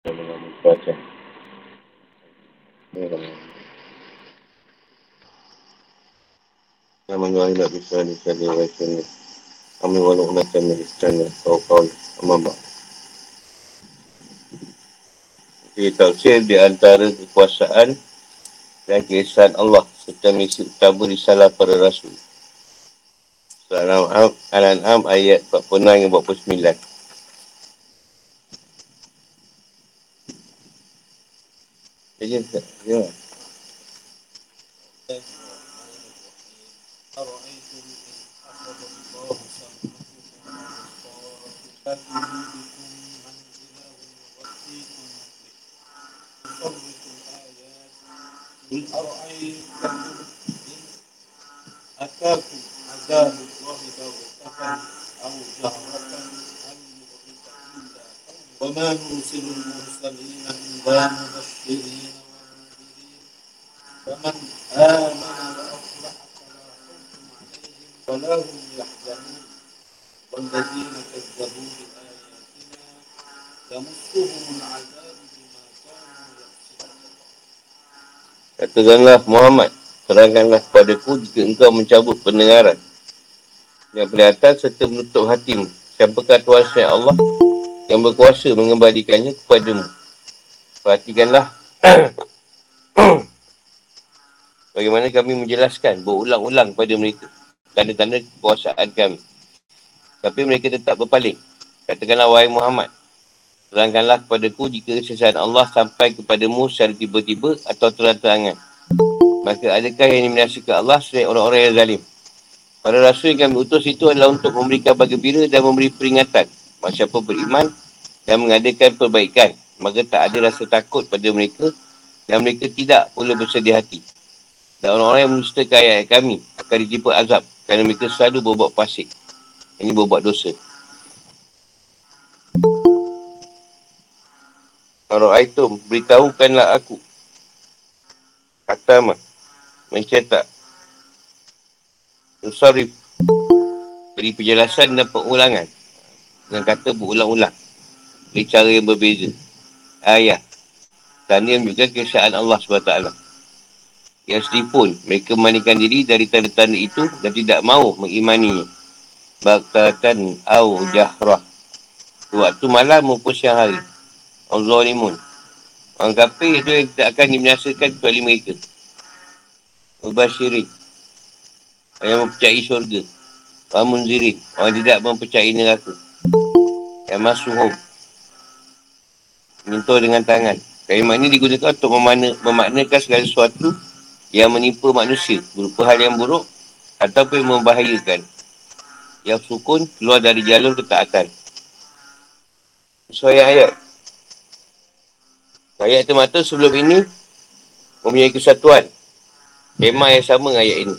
Baca. Nama Allah nak bisa bisa diwakilkan. Kami walau nak kau amamba. Jadi tafsir di antara kekuasaan dan keesaan Allah serta misi utama risalah para rasul. Surah Al-An'am ayat 46 hingga 49. Ya, ya. أتاكم عذاب الله بغتة أو جهرة وما نرسل المرسلين إلا مبشرين ومنذرين فمن آمن وأصلح فلا خوف عليهم ولا هم يحزنون والذين كذبوا بآياتنا يمسهم العذاب بما كانوا يكسبون Katakanlah Muhammad, terangkanlah kepadaku jika engkau mencabut pendengaran yang penglihatan serta menutup hatimu. Siapakah tuasnya Allah yang berkuasa mengembalikannya kepadamu? Perhatikanlah bagaimana kami menjelaskan berulang-ulang kepada mereka tanda-tanda kekuasaan kami. Tapi mereka tetap berpaling. Katakanlah wahai Muhammad, terangkanlah kepadaku jika kesesatan Allah sampai kepadamu secara tiba-tiba atau terang-terangan. Maka adakah yang diminasikan Allah selain orang-orang yang zalim? Para rasul yang kami utus itu adalah untuk memberikan bagi bira dan memberi peringatan. Siapa beriman dan mengadakan perbaikan, maka tak ada rasa takut pada mereka dan mereka tidak pula bersedih hati. Dan orang-orang yang mendustakan ayat kami akan dijemput azab kerana mereka selalu berbuat pasik. Ini berbuat dosa. Kalau itu beritahukanlah aku. Kata mah. Mencetak. Nusarif. Beri penjelasan dan pengulangan. Dengan kata berulang-ulang. Dari cara yang berbeza. Ayat. Tanda yang juga kesaan Allah SWT. Yang sedipun, mereka memandikan diri dari tanda-tanda itu dan tidak mahu mengimaninya. Baktatan au jahrah. Waktu malam maupun siang hari. Al-Zalimun. Orang kafir itu yang tidak akan dibinasakan kecuali mereka. Mubashirin. Yang mempercayai syurga. Orang munzirin. Orang tidak mempercayai neraka. Yang masuhum. Menyentuh dengan tangan. Kalimat ini digunakan untuk memakna, memaknakan segala sesuatu yang menimpa manusia. Berupa hal yang buruk ataupun membahayakan. Yang sukun keluar dari jalur ketaatan. Sesuai ayat. Ayat termata sebelum ini mempunyai kesatuan. Tema yang sama dengan ayat ini.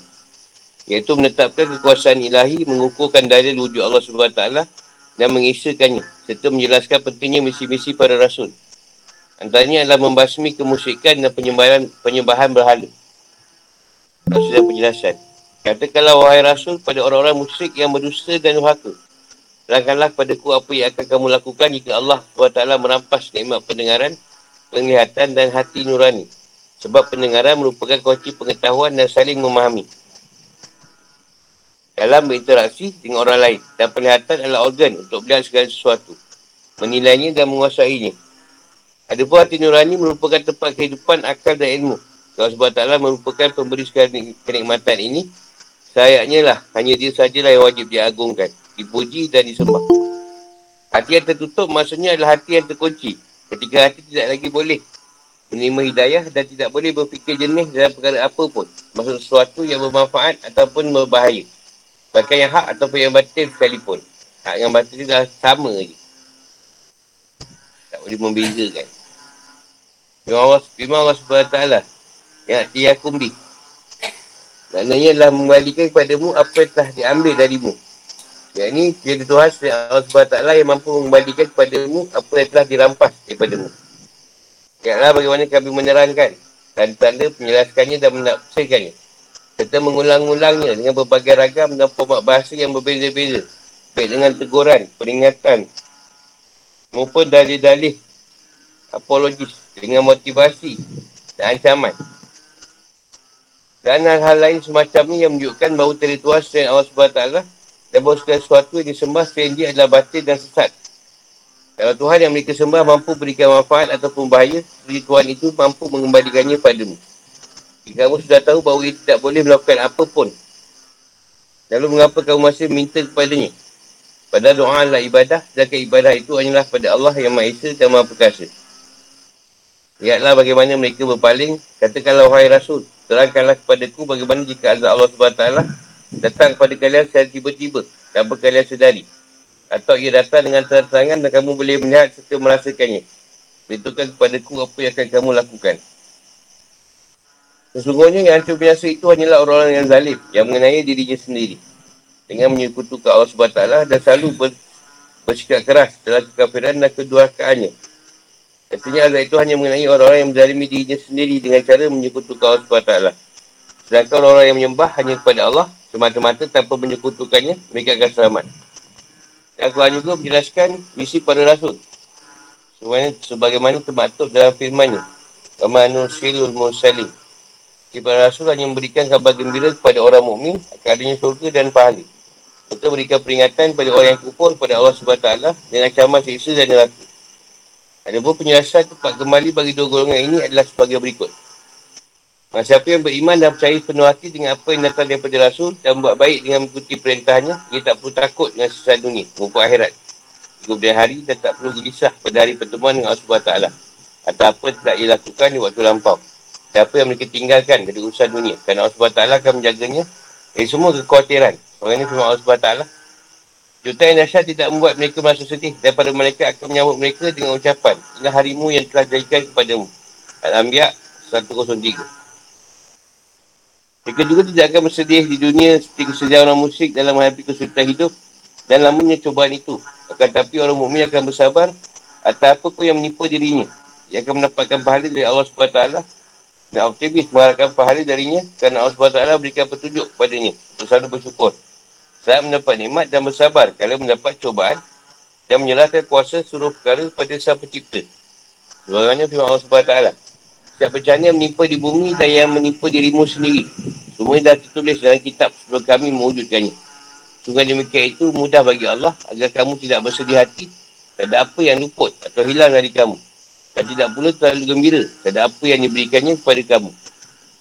Iaitu menetapkan kekuasaan ilahi, mengukurkan dalil wujud Allah SWT dan mengisahkannya serta menjelaskan pentingnya misi-misi para rasul. Antaranya adalah membasmi kemusyrikan dan penyembahan, penyembahan berhala. Maksudnya penjelasan. Katakanlah wahai rasul pada orang-orang musyrik yang berdusta dan nuhaka. Terangkanlah kepadaku apa yang akan kamu lakukan jika Allah SWT merampas nikmat pendengaran penglihatan dan hati nurani. Sebab pendengaran merupakan kunci pengetahuan dan saling memahami. Dalam berinteraksi dengan orang lain. Dan penglihatan adalah organ untuk melihat segala sesuatu. Menilainya dan menguasainya. Adapun hati nurani merupakan tempat kehidupan akal dan ilmu. Allah SWT merupakan pemberi segala kenikmatan ini. Sayangnya lah, hanya dia sajalah yang wajib diagungkan, dipuji dan disembah. Hati yang tertutup maksudnya adalah hati yang terkunci. Ketika hati tidak lagi boleh menerima hidayah dan tidak boleh berfikir jenis dalam perkara apa pun. Maksud sesuatu yang bermanfaat ataupun berbahaya. Bahkan yang hak ataupun yang batin sekalipun. Hak yang batin itu dah sama je. Tak boleh membezakan. Firman Allah, Firman Allah SWT. Ya, tiyakumbi. Maknanya adalah mengembalikan kepadamu apa yang telah diambil darimu. Yang ini jadi Tuhan Allah SWT yang mampu mengembalikan kepadamu apa yang telah dirampas daripada-Mu. Ingatlah bagaimana kami menerangkan tanda-tanda menjelaskannya dan menafsirkannya. Serta mengulang-ulangnya dengan berbagai ragam dan format bahasa yang berbeza-beza. Baik dengan teguran, peringatan maupun dalih-dalih apologis dengan motivasi dan ancaman. Dan hal-hal lain semacam yang menunjukkan bahawa teri Tuhan selain Allah SWT dan bahawa segala sesuatu yang disembah selain dia adalah batin dan sesat. Kalau Tuhan yang mereka sembah mampu berikan manfaat ataupun bahaya, Tuhan itu mampu mengembalikannya padamu. Jika kamu sudah tahu bahawa ia tidak boleh melakukan apa pun, lalu mengapa kamu masih minta kepadanya? Pada doa adalah ibadah, sedangkan ibadah itu hanyalah pada Allah yang Maha Esa dan Maha Perkasa. Lihatlah bagaimana mereka berpaling, katakanlah wahai Rasul, terangkanlah kepadaku bagaimana jika azab Allah SWT datang kepada kalian secara tiba-tiba, tanpa kalian sedari. Atau ia datang dengan terang-terangan dan kamu boleh melihat serta merasakannya. Beritahukan kepadaku apa yang akan kamu lakukan. Sesungguhnya yang hancur biasa itu hanyalah orang-orang yang zalim, yang mengenai dirinya sendiri. Dengan menyekutukan Allah SWT dan selalu ber, bersikap keras dalam kekafiran dan keduakaannya. Artinya azab itu hanya mengenai orang-orang yang menzalimi dirinya sendiri dengan cara menyekutukan Allah SWT. Sedangkan orang-orang yang menyembah hanya kepada Allah, semata-mata tanpa menyekutukannya, mereka akan selamat. Al-Quran juga menjelaskan misi para rasul. Sebenarnya sebagaimana termaktub dalam firmannya. Kamanu silul musalim. Si para rasul hanya memberikan kabar gembira kepada orang mukmin akan adanya surga dan pahala. Kita berikan peringatan kepada orang yang kufur kepada Allah SWT dengan ancaman siksa dan neraka. Ada pun penjelasan tempat kembali bagi dua golongan ini adalah sebagai berikut. Maka siapa yang beriman dan percaya penuh hati dengan apa yang datang daripada Rasul dan buat baik dengan mengikuti perintahnya, ia tak perlu takut dengan sisa dunia, maupun akhirat. Kemudian hari dan tak perlu gelisah pada hari pertemuan dengan Allah SWT. Atau apa tidak ia lakukan di waktu lampau. Siapa yang mereka tinggalkan dari urusan dunia. Kerana Allah SWT akan menjaganya dari semua kekhawatiran. Orang ini firman Allah SWT. Juta yang dahsyat tidak membuat mereka merasa sedih. Daripada mereka akan menyambut mereka dengan ucapan. Inilah harimu yang telah jadikan kepadamu. Al-Anbiya 103. Mereka juga tidak akan bersedih di dunia seperti kesedihan orang musyrik dalam menghadapi kesulitan hidup dan lamanya cobaan itu. Akan tetapi orang mukmin akan bersabar atas apa pun yang menipu dirinya. Ia akan mendapatkan pahala dari Allah SWT dan optimis mengharapkan pahala darinya kerana Allah SWT berikan petunjuk kepadanya selalu bersyukur. Saat mendapat nikmat dan bersabar kalau mendapat cobaan dan menyerahkan kuasa suruh perkara pada sang pencipta. Sebenarnya firman Allah SWT. Setiap bencana menimpa di bumi dan yang menimpa dirimu sendiri. Semua dah tertulis dalam kitab sebelum kami mewujudkannya. Sungguh demikian itu mudah bagi Allah agar kamu tidak bersedih hati tak ada apa yang luput atau hilang dari kamu. Dan tidak pula terlalu gembira tak ada apa yang diberikannya kepada kamu.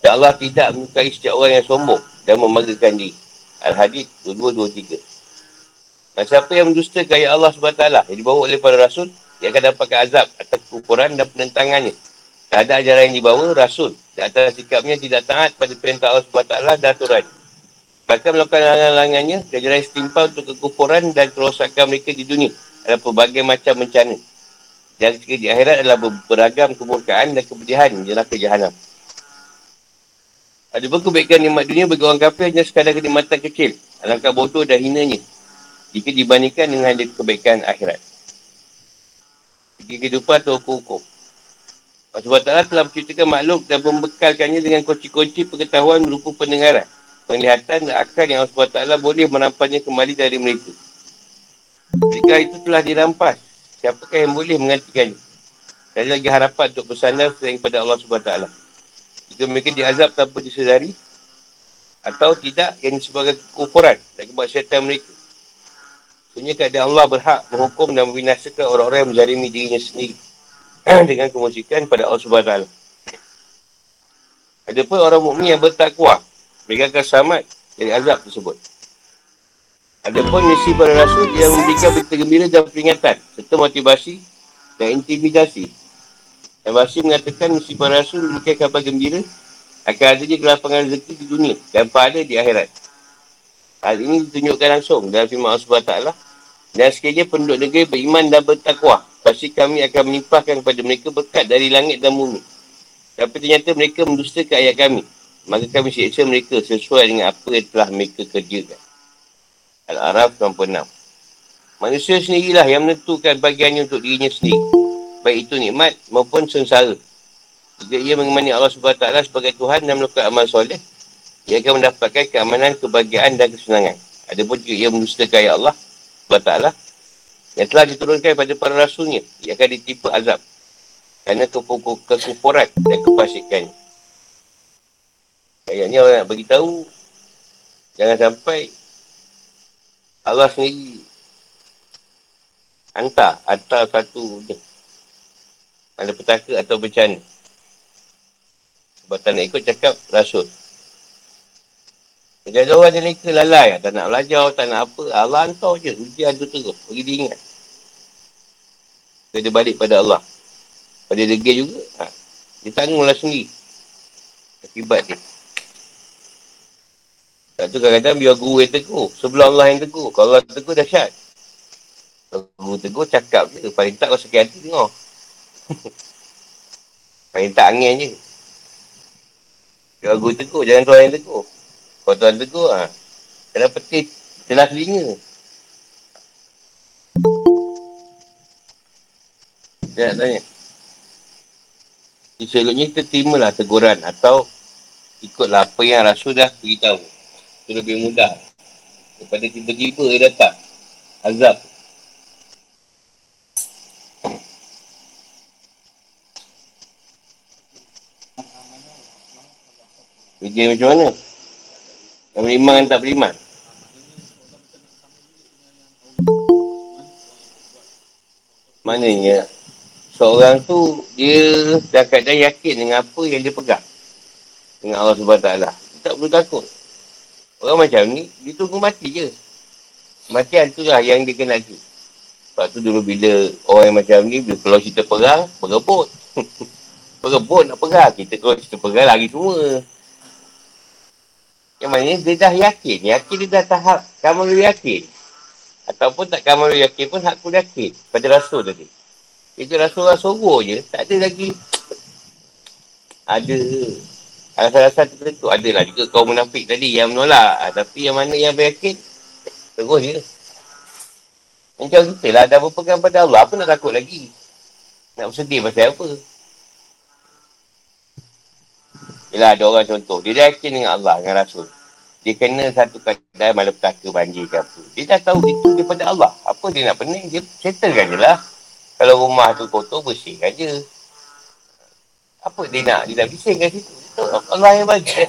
Dan Allah tidak menyukai setiap orang yang sombong dan membanggakan diri. Al-Hadid 2223 Dan siapa yang mendusta kaya Allah SWT yang dibawa oleh para rasul, dia akan dapatkan azab atas kekurangan dan penentangannya ada ajaran yang dibawa Rasul. Di atas sikapnya tidak taat pada perintah Allah SWT dan aturan. Bahkan melakukan langan-langannya, ajaran setimpa untuk kekufuran dan kerosakan mereka di dunia. Ada pelbagai macam bencana. Dan ketika di akhirat adalah beragam kemurkaan dan kepedihan di neraka jahanam. Ada pun kebaikan nikmat dunia bagi orang kafir hanya sekadar kenikmatan kecil. Alangkah bodoh dan hinanya. Jika dibandingkan dengan kebaikan akhirat. Jika kehidupan atau hukum-hukum. Allah SWT telah menciptakan makhluk dan membekalkannya dengan kunci-kunci pengetahuan berupa pendengaran, penglihatan dan akal yang Allah SWT boleh menampaknya kembali dari mereka. Jika itu telah dirampas, siapakah yang boleh menggantikannya? Dan lagi harapan untuk bersandar selain kepada Allah SWT. Jika mereka diazab tanpa disedari, atau tidak yang sebagai kekufuran dan kemaksiatan mereka. Sebenarnya keadaan Allah berhak menghukum dan membinasakan orang-orang yang menjalimi dirinya sendiri. dengan kemusikan pada Allah SWT. Ada pun orang mukmin yang bertakwa, mereka akan selamat dari azab tersebut. Ada pun misi para rasul yang memberikan berita gembira dan peringatan, serta motivasi dan intimidasi. Dan masih mengatakan misi para rasul memberikan kabar gembira akan adanya kelapangan rezeki di dunia dan pada di akhirat. Hal ini ditunjukkan langsung dalam firman Allah SWT. Dan sekiranya penduduk negeri beriman dan bertakwa, pasti kami akan menimpahkan kepada mereka berkat dari langit dan bumi. Tapi ternyata mereka mendustakan ayat kami. Maka kami siksa mereka sesuai dengan apa yang telah mereka kerjakan. Al-Araf 96 Manusia sendirilah yang menentukan bagiannya untuk dirinya sendiri. Baik itu nikmat maupun sengsara. Jika ia mengimani Allah SWT sebagai Tuhan dan melakukan amal soleh, ia akan mendapatkan keamanan, kebahagiaan dan kesenangan. Adapun jika ia mendustakan ayat Allah SWT, yang telah diturunkan pada para rasulnya. Ia akan ditipu azab. Kerana kekufuran dan kepasikan. Ayat ni orang nak beritahu jangan sampai Allah sendiri hantar, hantar satu. Ada petaka atau bencana. Sebab tak nak ikut cakap rasul. Jadi ada orang yang ke lalai, tak nak belajar, tak nak apa. Allah hantar je, ujian tu terus. Bagi dia ingat. Dia balik pada Allah. Pada degil juga, ha. dia tanggunglah sendiri. Akibat dia. Tak tu kadang-kadang biar guru yang tegur. Sebelum Allah yang tegur. Kalau Allah tegur, dahsyat. Kalau guru tegur, cakap je. Paling tak kau sakit hati, tengok. Paling tak angin je. Kalau guru tegur, jangan tuan yang tegur. Kalau tuan tegur, ha. Kena peti celah telinga. Saya nak tanya. Selutnya kita terimalah teguran atau ikutlah apa yang Rasul dah beritahu. Itu lebih mudah. Daripada tiba-tiba dia datang. Azab. Fikir macam mana? Yang beriman dan tak beriman. Maknanya, seorang tu, dia dah kadang yakin dengan apa yang dia pegang. Dengan Allah SWT. Dia tak perlu takut. Orang macam ni, dia tunggu mati je. Matian tu lah yang dia kena lagi. Sebab tu dulu bila orang yang macam ni, bila kalau cerita perang, berebut. berebut nak perang. Kita kalau cerita perang, lagi semua. Yang mana dia dah yakin. Yakin dia dah tahap kamu yakin. Ataupun tak kamu yakin pun aku yakin. Pada rasul tadi. Itu rasul-rasul je. Tak ada lagi. Ada. Alasan-alasan tertentu. Ada lah juga kaum munafik tadi yang menolak. Ha, tapi yang mana yang beryakin. Terus je. Macam kita lah. Dah berpegang pada Allah. Apa nak takut lagi? Nak bersedih pasal apa? Yelah ada orang contoh. Dia yakin dengan Allah, dengan Rasul. Dia kena satu keadaan malapetaka banjir ke apa. Dia dah tahu itu daripada Allah. Apa dia nak pening, dia settlekan je lah. Kalau rumah tu kotor, bersihkan je. Apa dia nak? Dia nak bising kat situ. Itu Allah yang bagi.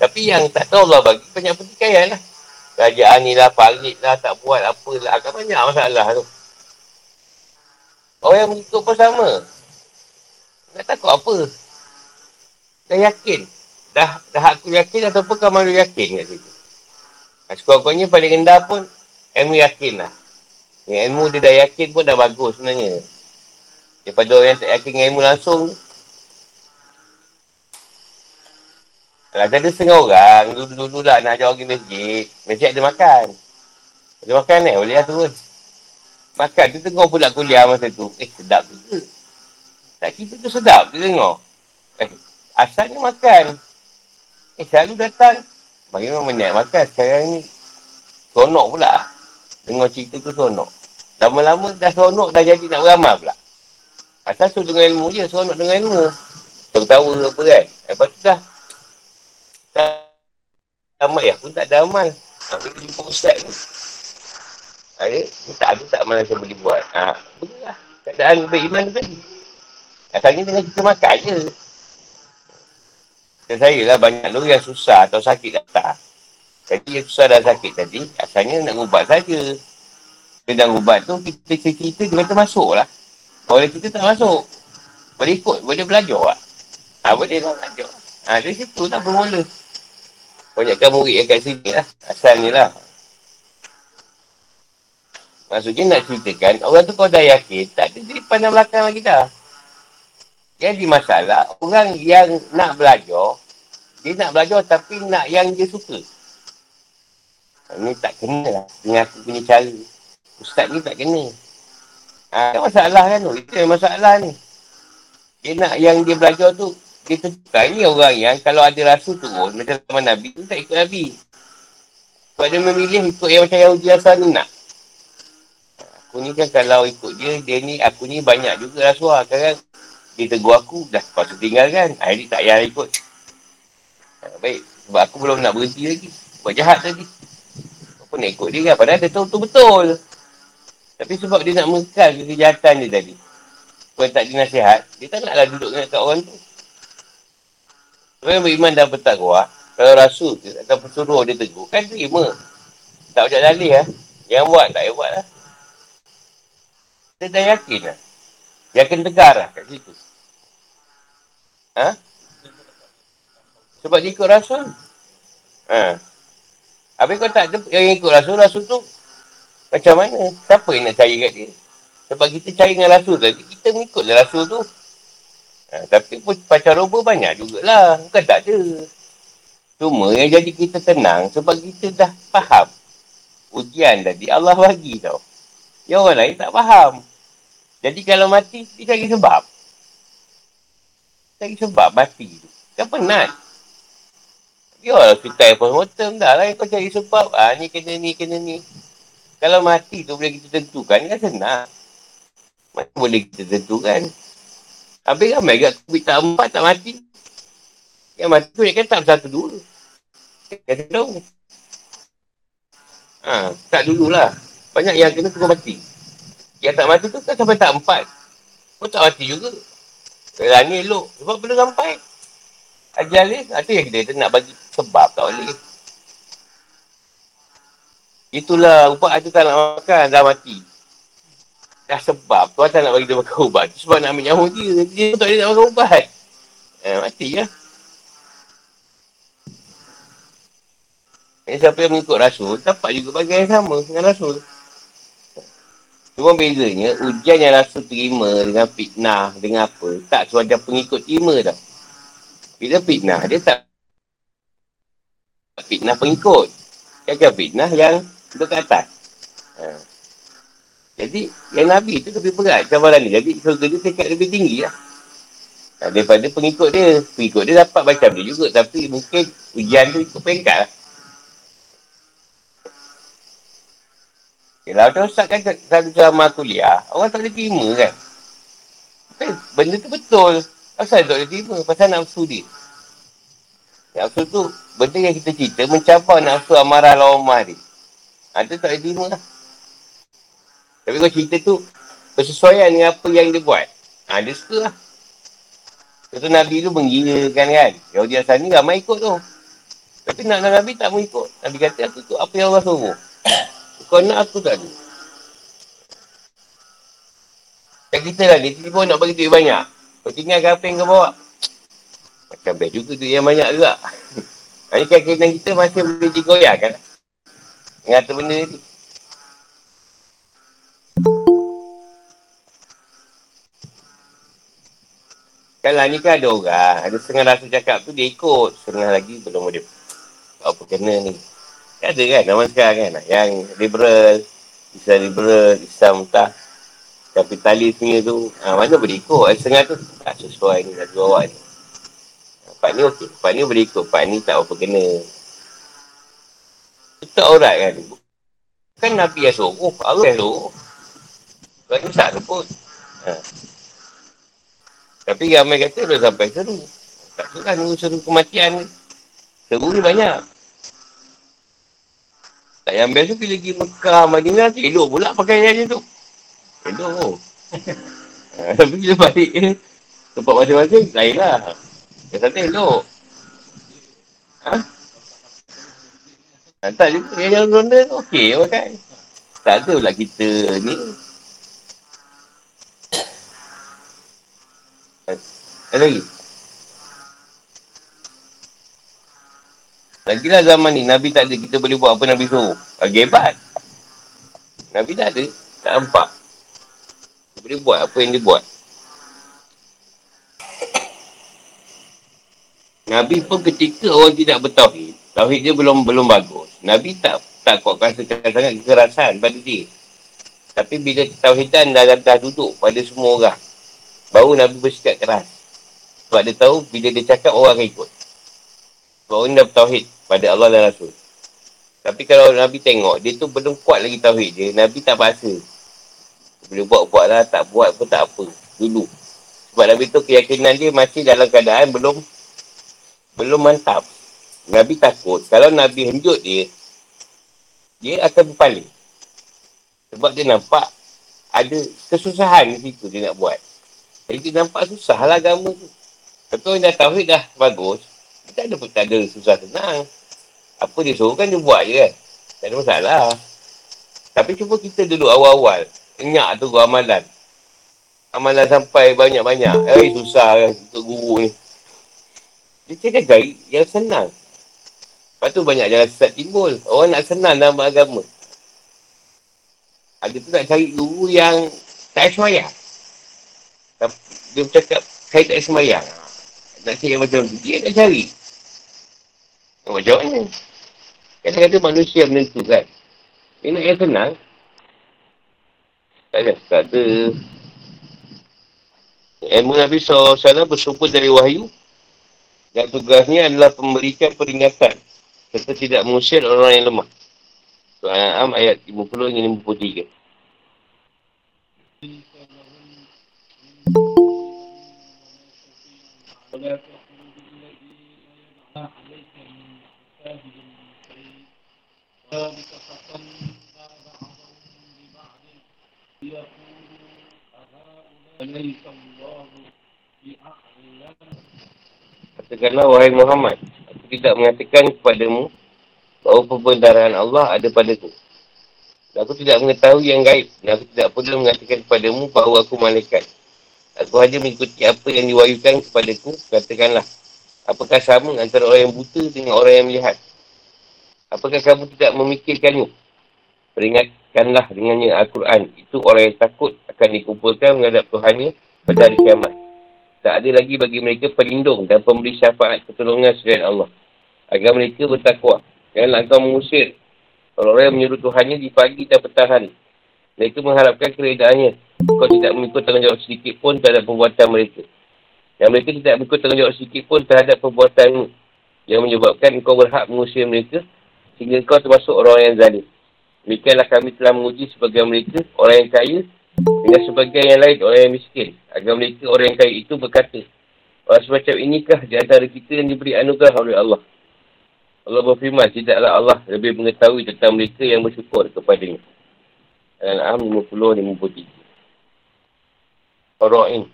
Tapi yang tak tahu Allah bagi, banyak pertikaian lah. Kerajaan ni lah, parit lah, tak buat apa lah. Akan banyak masalah tu. Orang yang mengikut pun sama. Nak takut apa? dah yakin. Dah, dah aku yakin ataupun kamu yakin kat situ. Sekurang-kurangnya paling rendah pun ilmu yakin lah. Yang ilmu dia dah yakin pun dah bagus sebenarnya. Daripada orang yang tak yakin dengan ilmu langsung. Kalau ada setengah orang, dulu-dulu lah nak ajak orang masjid. Masjid ada makan. Ada makan eh, boleh lah turun. Makan tu tengok pula kuliah masa tu. Eh, sedap juga. Tak kita tu sedap, dia tengok. Eh, Asalnya makan. Eh, selalu datang. Bagaimana menyat makan? Sekarang ni, sonok pula. Dengar cerita tu sonok. Lama-lama dah sonok, dah jadi nak beramal pula. Asal tu dengan ilmu je, sonok dengan ilmu. Tertawa apa kan. Lepas tu dah. Tak amal ya, pun tak ada amal. Tapi jumpa ustaz ni. Ada, tak ada tak mana saya boleh buat. Ha, begitulah. Keadaan beriman tu tadi. Asalnya dengan kita makan je. Dan saya lah banyak lu yang susah atau sakit datang. Jadi yang susah dan sakit tadi, asalnya nak ubat saja. Dia nak ubat tu, kita cerita dia kata masuk lah. Kalau kita tak masuk, boleh ikut, boleh belajar lah. Ha, boleh lah belajar. Ha, dari situ tak bermula. Banyakkan murid yang kat sini lah. Asalnya lah. Maksudnya nak ceritakan, orang tu kau dah yakin, tak ada jadi pandang belakang lagi dah. Jadi masalah, orang yang nak belajar, dia nak belajar tapi nak yang dia suka. Ini tak kena lah dengan aku punya cara. Ustaz ni tak kena. Ha, masalah kan tu. Itu masalah ni. Dia nak yang dia belajar tu, dia suka. Ini orang yang kalau ada rasa turun, macam teman Nabi tu tak ikut Nabi. Sebab dia memilih ikut yang macam Yahudi asal ni nak. Aku ni kan kalau ikut dia, dia ni, aku ni banyak juga rasuah. Sekarang dia tegur aku, dah lepas tu tinggalkan. Ni tak payah ikut. Ha, baik, sebab aku belum nak berhenti lagi. Buat jahat tadi. Apa nak ikut dia kan? Padahal dia tahu tu betul. Tapi sebab dia nak mengekal kejahatan dia tadi. Kalau tak dinasihat, dia tak naklah duduk dengan orang tu. Kalau yang beriman dan bertakwa, kalau rasul atau pesuruh dia tegur, kan terima. Tak macam dalih lah. Yang buat, tak payah buat lah. Dia dah yakin lah. Yakin tegar lah kat situ. Ha? Sebab dia ikut rasul. Ha. Habis kau tak ada yang ikut rasul, rasul tu macam mana? Siapa yang nak cari kat dia? Sebab kita cari dengan rasul tadi, kita mengikutlah rasul tu. Ha, tapi pun pacar roba banyak jugalah. Bukan tak ada. Cuma yang jadi kita tenang sebab kita dah faham. Ujian tadi Allah bagi tau. Yang orang lain tak faham. Jadi kalau mati, dia cari sebab. Cari sebab mati tu. Kan penat. Biarlah kita postmortem dah lah. Kau cari sebab. Ah, ni kena ni, kena ni. Kalau mati tu boleh kita tentukan kan senang. Mana boleh kita tentukan. Habis ramai kat COVID tak empat tak mati. Yang mati tu kan tak satu dulu. Kata tahu. Ha, tak dululah. Banyak yang kena tunggu mati. Yang tak mati tu kan sampai tak empat. Pun tak mati juga. Kalau ni elok. Sebab belum sampai. Ajal ni, itu yang kita nak bagi sebab tak boleh. Itulah ubat tu tak nak makan, dah mati. Dah sebab tu tak nak bagi dia makan ubat. Sebab nak ambil nyawa dia. Dia tak boleh nak makan ubat. Eh, mati lah. Ya. siapa yang mengikut Rasul, dapat juga bagian yang sama dengan Rasul. Cuma bezanya, ujian yang Rasul terima dengan fitnah, dengan apa, tak sewajar pengikut terima tau. Bila fitnah, dia tak fitnah pengikut. Dia fitnah yang duduk ke atas. Ha. Jadi, yang Nabi tu lebih berat cabaran ni. Jadi, surga dia tingkat lebih tinggi lah. Ha, daripada pengikut dia. Pengikut dia dapat macam dia juga. Tapi mungkin ujian tu ikut peringkat lah. Kalau macam Ustaz kan selalu ceramah kuliah, orang tak boleh terima kan? kan? Benda tu betul. Asal tak boleh terima? Pasal nafsu dia. Nafsu tu, benda yang kita cerita mencapai nafsu amarah lawan mari. Ada tak boleh terima lah. Tapi kalau cerita tu bersesuaian dengan apa yang dia buat. Ha, dia suka lah. Lepas Nabi tu menggirakan kan. Yahudi asal ni ramai ikut tu. Tapi nak Nabi tak mau ikut. Nabi kata aku ikut apa yang Allah suruh. Kau nak aku tak ada. Dan kita lah ni, tiba nak bagi duit banyak. Kau tinggalkan apa yang kau bawa. Macam best juga duit yang banyak juga. Ini kan kaitan kita masih boleh digoyahkan. Dengan benda ni. Kalau ni kan ada orang, ada setengah rasa cakap tu dia ikut. Setengah lagi belum ada apa kena ni. Ada kan zaman sekarang kan. Yang liberal, Islam liberal, Islam tak kapitalis punya tu. Ha, mana boleh ikut. Setengah tu tak sesuai ni lagu awak ni. Part ni okey. Part ni boleh ikut. Part ni tak apa kena. Itu orang kan. Kan Nabi yang suruh. Allah yang suruh. Kan tak pun. Ha. Tapi ramai kata dah sampai seru. Tak suka nunggu seru kematian ni. Seru ni banyak. Tak yang tu bila pergi Mekah, Madinah elok pula pakaian dia tu. Elok tu. Tapi bila balik eh, tempat masing-masing, lain lah. Yang satu elok. Ha? Tak juga. Yang ronda tu okey pakai. Tak ada pula kita ni Ada lagi? Lagilah zaman ni, Nabi tak ada, kita boleh buat apa Nabi suruh. Lagi hebat. Nabi tak ada, tak nampak. Kita boleh buat apa yang dia buat. Nabi pun ketika orang tidak bertauhid, tauhid dia belum belum bagus. Nabi tak tak kuat rasa sangat kekerasan pada dia. Tapi bila tauhidan dah, dah duduk pada semua orang, baru Nabi bersikap keras. Sebab dia tahu bila dia cakap orang akan ikut. Sebab orang dah bertauhid pada Allah dan Rasul. Tapi kalau Nabi tengok, dia tu belum kuat lagi tauhid dia. Nabi tak bahasa. Boleh buat-buat lah, tak buat pun tak apa. Dulu. Sebab Nabi tu keyakinan dia masih dalam keadaan belum belum mantap. Nabi takut. Kalau Nabi henjuk dia, dia akan berpaling. Sebab dia nampak ada kesusahan di situ dia nak buat. Jadi kita nampak susah lah agama tu. Tapi orang dah tauhid dah bagus. Tak ada, tak ada susah senang. Apa dia suruh kan dia buat je kan. Tak ada masalah. Tapi cuba kita dulu awal-awal. Enyak tu amalan. Amalan sampai banyak-banyak. Eh susah kan untuk guru ni. Dia cakap cari yang senang. Lepas tu banyak jalan sesat timbul. Orang nak senang dalam agama. Ada tu nak cari guru yang tak semayang. Dia bercakap, saya tak semayang. Nak cari macam tu. Dia nak cari. Macam mana? Kadang-kadang manusia menentukan. Dia nak yang senang. Tak ada. Tak ada. Ilmu Nabi SAW bersumber dari wahyu. Dan tugasnya adalah memberikan peringatan. Serta tidak mengusir orang yang lemah. Surah Al-An'am ayat 50 hingga 53. Katakanlah wahai Muhammad, aku tidak mengatakan kepadamu bahawa pembendaran Allah ada padaku. Dan aku tidak mengetahui yang gaib. Dan aku tidak perlu mengatakan kepadamu bahawa aku malaikat. Aku hanya mengikuti apa yang diwayukan kepadaku. Katakanlah, apakah sama antara orang yang buta dengan orang yang melihat? Apakah kamu tidak memikirkannya? Peringatkanlah dengannya Al-Quran. Itu orang yang takut akan dikumpulkan menghadap Tuhannya pada hari kiamat. Tak ada lagi bagi mereka pelindung dan pemberi syafaat pertolongan selain Allah. Agar mereka bertakwa. Janganlah engkau mengusir orang-orang yang menyuruh Tuhannya di pagi dan petang hari. Mereka mengharapkan keredaannya. Kau tidak mengikut tanggungjawab sedikit pun terhadap perbuatan mereka. Dan mereka tidak mengikut tanggungjawab sedikit pun terhadap perbuatanmu. Yang menyebabkan kau berhak mengusir mereka sehingga kau termasuk orang yang zalim. Demikianlah kami telah menguji sebagian mereka, orang yang kaya, dengan sebagian yang lain, orang yang miskin. Agar mereka, orang yang kaya itu berkata, Orang semacam inikah di antara kita yang diberi anugerah oleh Allah. Allah berfirman, tidaklah Allah lebih mengetahui tentang mereka yang bersyukur kepadanya. Al-An'am 50-53. Ora'in.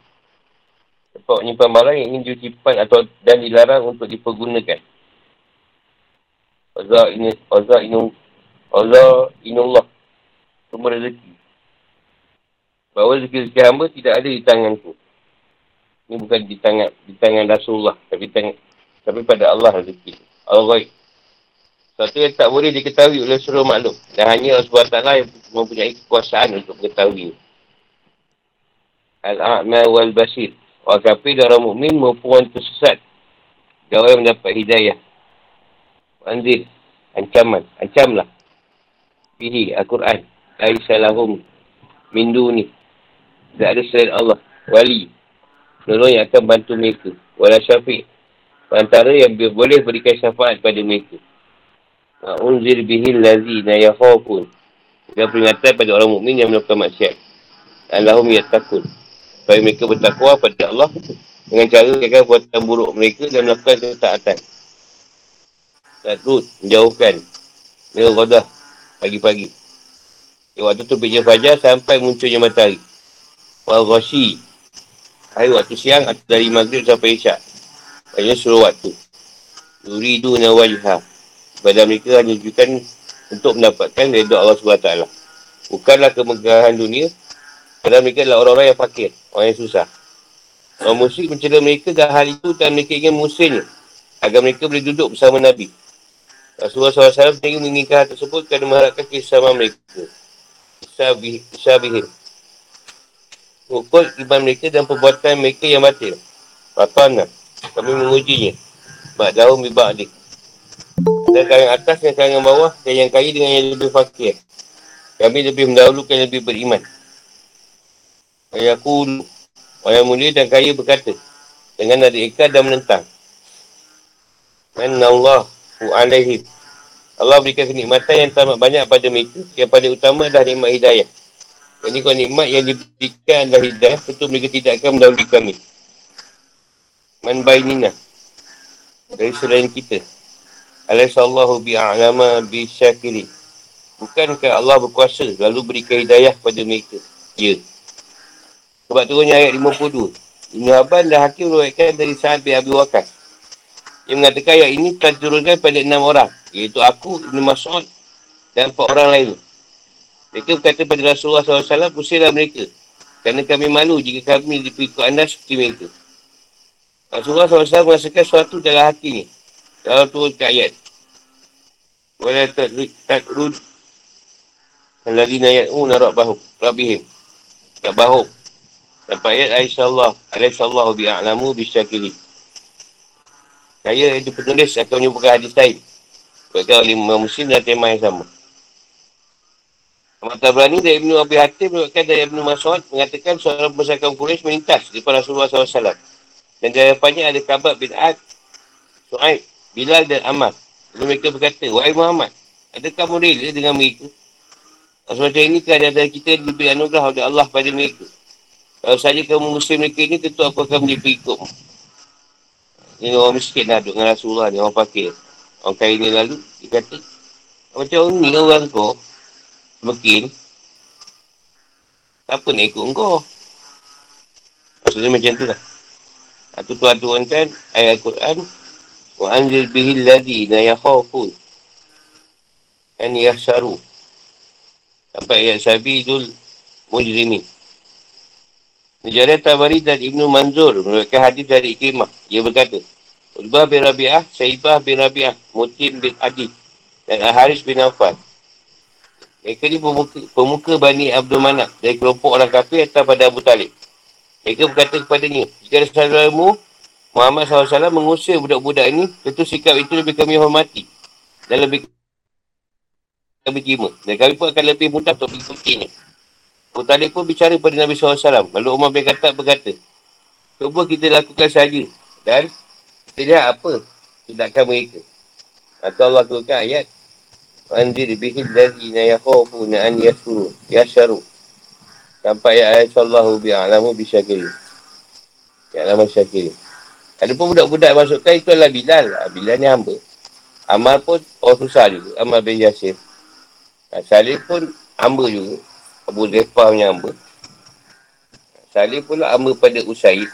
Tempat menyimpan barang yang ingin diucapkan atau dan dilarang untuk dipergunakan. Oza ini, Oza inu, Oza inullah. Semua rezeki. Bahawa rezeki-rezeki hamba tidak ada di tanganku. Ini bukan di tangan di tangan Rasulullah. Tapi, tangan, tapi pada Allah rezeki. Allah Sesuatu yang tak boleh diketahui oleh seluruh makhluk. Dan hanya Allah SWT yang mempunyai kekuasaan untuk mengetahui. Al-A'ma wal-Basir. Orang kafir dan orang mu'min maupun orang tersesat. Yang mendapat hidayah. Anzir. Ancaman. Ancamlah. Fihi. Al-Quran. Aisyalahum. Mindu ni. Tak ada selain Allah. Wali. Nolong yang akan bantu mereka. Wala syafiq. Antara yang boleh berikan syafaat pada mereka. Unzir bihil lazina yakhafun. Dan peringatan pada orang mukmin yang melakukan maksiat. Allahum yatakun. Supaya mereka bertakwa pada Allah dengan cara agar buatan buruk mereka dan melakukan ketaatan. Tatrut, menjauhkan. Mereka kodah pagi-pagi. Di waktu tu bija fajar sampai munculnya matahari. Wal ghashi. Hari waktu siang atau dari maghrib sampai isyak. Hanya suruh waktu. Yuridu na wajhah kepada mereka hanya tujukan untuk mendapatkan redha Allah SWT. Bukanlah kemegahan dunia, kerana mereka adalah orang-orang yang fakir, orang yang susah. Orang musyrik mencela mereka dan hal itu dan mereka ingin mengusirnya agar mereka boleh duduk bersama Nabi. Rasulullah SAW ingin menginginkan hal tersebut kerana mengharapkan kisah mereka. Kisah bihim. Ukur iman mereka dan perbuatan mereka yang batil. Batana. Kami mengujinya. Bak daun bibak adik. Dan kalangan atas dan kalangan bawah dan yang kaya dengan yang lebih fakir. Kami lebih mendahulukan lebih beriman. Ayahku orang mulia dan kaya berkata dengan nadi ikat dan menentang. Manna Allah alaihim. Allah berikan kenikmatan yang tamat banyak pada mereka. Yang paling utama adalah nikmat hidayah. Jadi kalau nikmat yang diberikan adalah hidayah, tentu mereka tidak akan mendahului kami. Man bainina. Dari selain kita. Alaihissallahu bi'a'lama bisyakiri. Bukankah Allah berkuasa lalu berikan hidayah pada mereka? Ya. Sebab turunnya ayat 52. Ibn Abban dan Hakim meruatkan dari Sa'ad bin Abi Waqas. Ia mengatakan ayat ini telah diturunkan pada enam orang. Iaitu aku, Ibn Mas'ud dan empat orang lain. Mereka berkata pada Rasulullah SAW, pusinglah mereka. Kerana kami malu jika kami dipikul anda seperti mereka. Rasulullah SAW merasakan sesuatu dalam hati ni. Kalau turun ke ayat. Wala takrud Al-ladina ya'una rabbahum Rabbihim. Rabbahum Sampai ayat Aisyallah. Alaihissallahu bi'a'lamu bisyakili Saya itu penulis akan menyebutkan hadis lain. Buatkan oleh Muslim dan tema yang sama. Ahmad Tabrani dari Ibn Abi Hatim Buatkan dari Ibn Mas'ud Mengatakan seorang pembesarkan Quraish melintas Di Rasulullah SAW Dan dari hadapannya ada Kabat bin Ad Su'aib Bilal dan Ammar Lalu mereka berkata, Wahai Muhammad, adakah kamu rela dengan mereka? Macam ini ada kita diberi anugerah oleh Allah pada mereka. Kalau saja kamu muslim mereka ini, tentu aku akan menjadi pengikut. Ini orang miskin lah dengan Rasulullah ni, orang fakir. Orang kaya ni lalu, dia kata, macam ni orang kau, semakin, apa nak ikut kau? Maksudnya macam tu lah. Itu tuan kan ayat Al-Quran, وأنزل به الذين يخافون أن يحشروا sampai ayat Sabidul Mujrimin. Negara Tabari dan Ibn Manzur menurutkan hadis dari Ikrimah. Ia berkata, Utbah bin Rabi'ah, Saibah bin Rabi'ah, Mutim bin Adi dan Haris bin Affan. Mereka ni pemuka, pemuka Bani Abdul Manab dari kelompok orang kafir atau pada Abu Talib. Mereka berkata kepadanya, jika ada saudaramu Muhammad SAW mengusir budak-budak ini, tentu sikap itu lebih kami hormati. Dan lebih kami terima. Dan kami pun akan lebih mudah untuk mengikutinya. Abu Talib pun bicara pada Nabi SAW. Lalu Umar bin Khattab berkata, Cuba kita lakukan saja. Dan kita lihat apa tindakan mereka. Atau Allah turunkan ayat. Anzir bihil dari nayahofu na'an yasuru. Yasaru. Sampai ayat Sallahu bi'alamu bisyakiri. Bi'alamu bisyakiri. Ada pun budak-budak masukkan itu adalah Bilal. Ha, Bilal ni hamba. Amal pun orang susah juga. Amal bin Yasir. Ha, Salih pun hamba juga. Abu Zefah punya hamba. Salih pun lah hamba pada Usaid.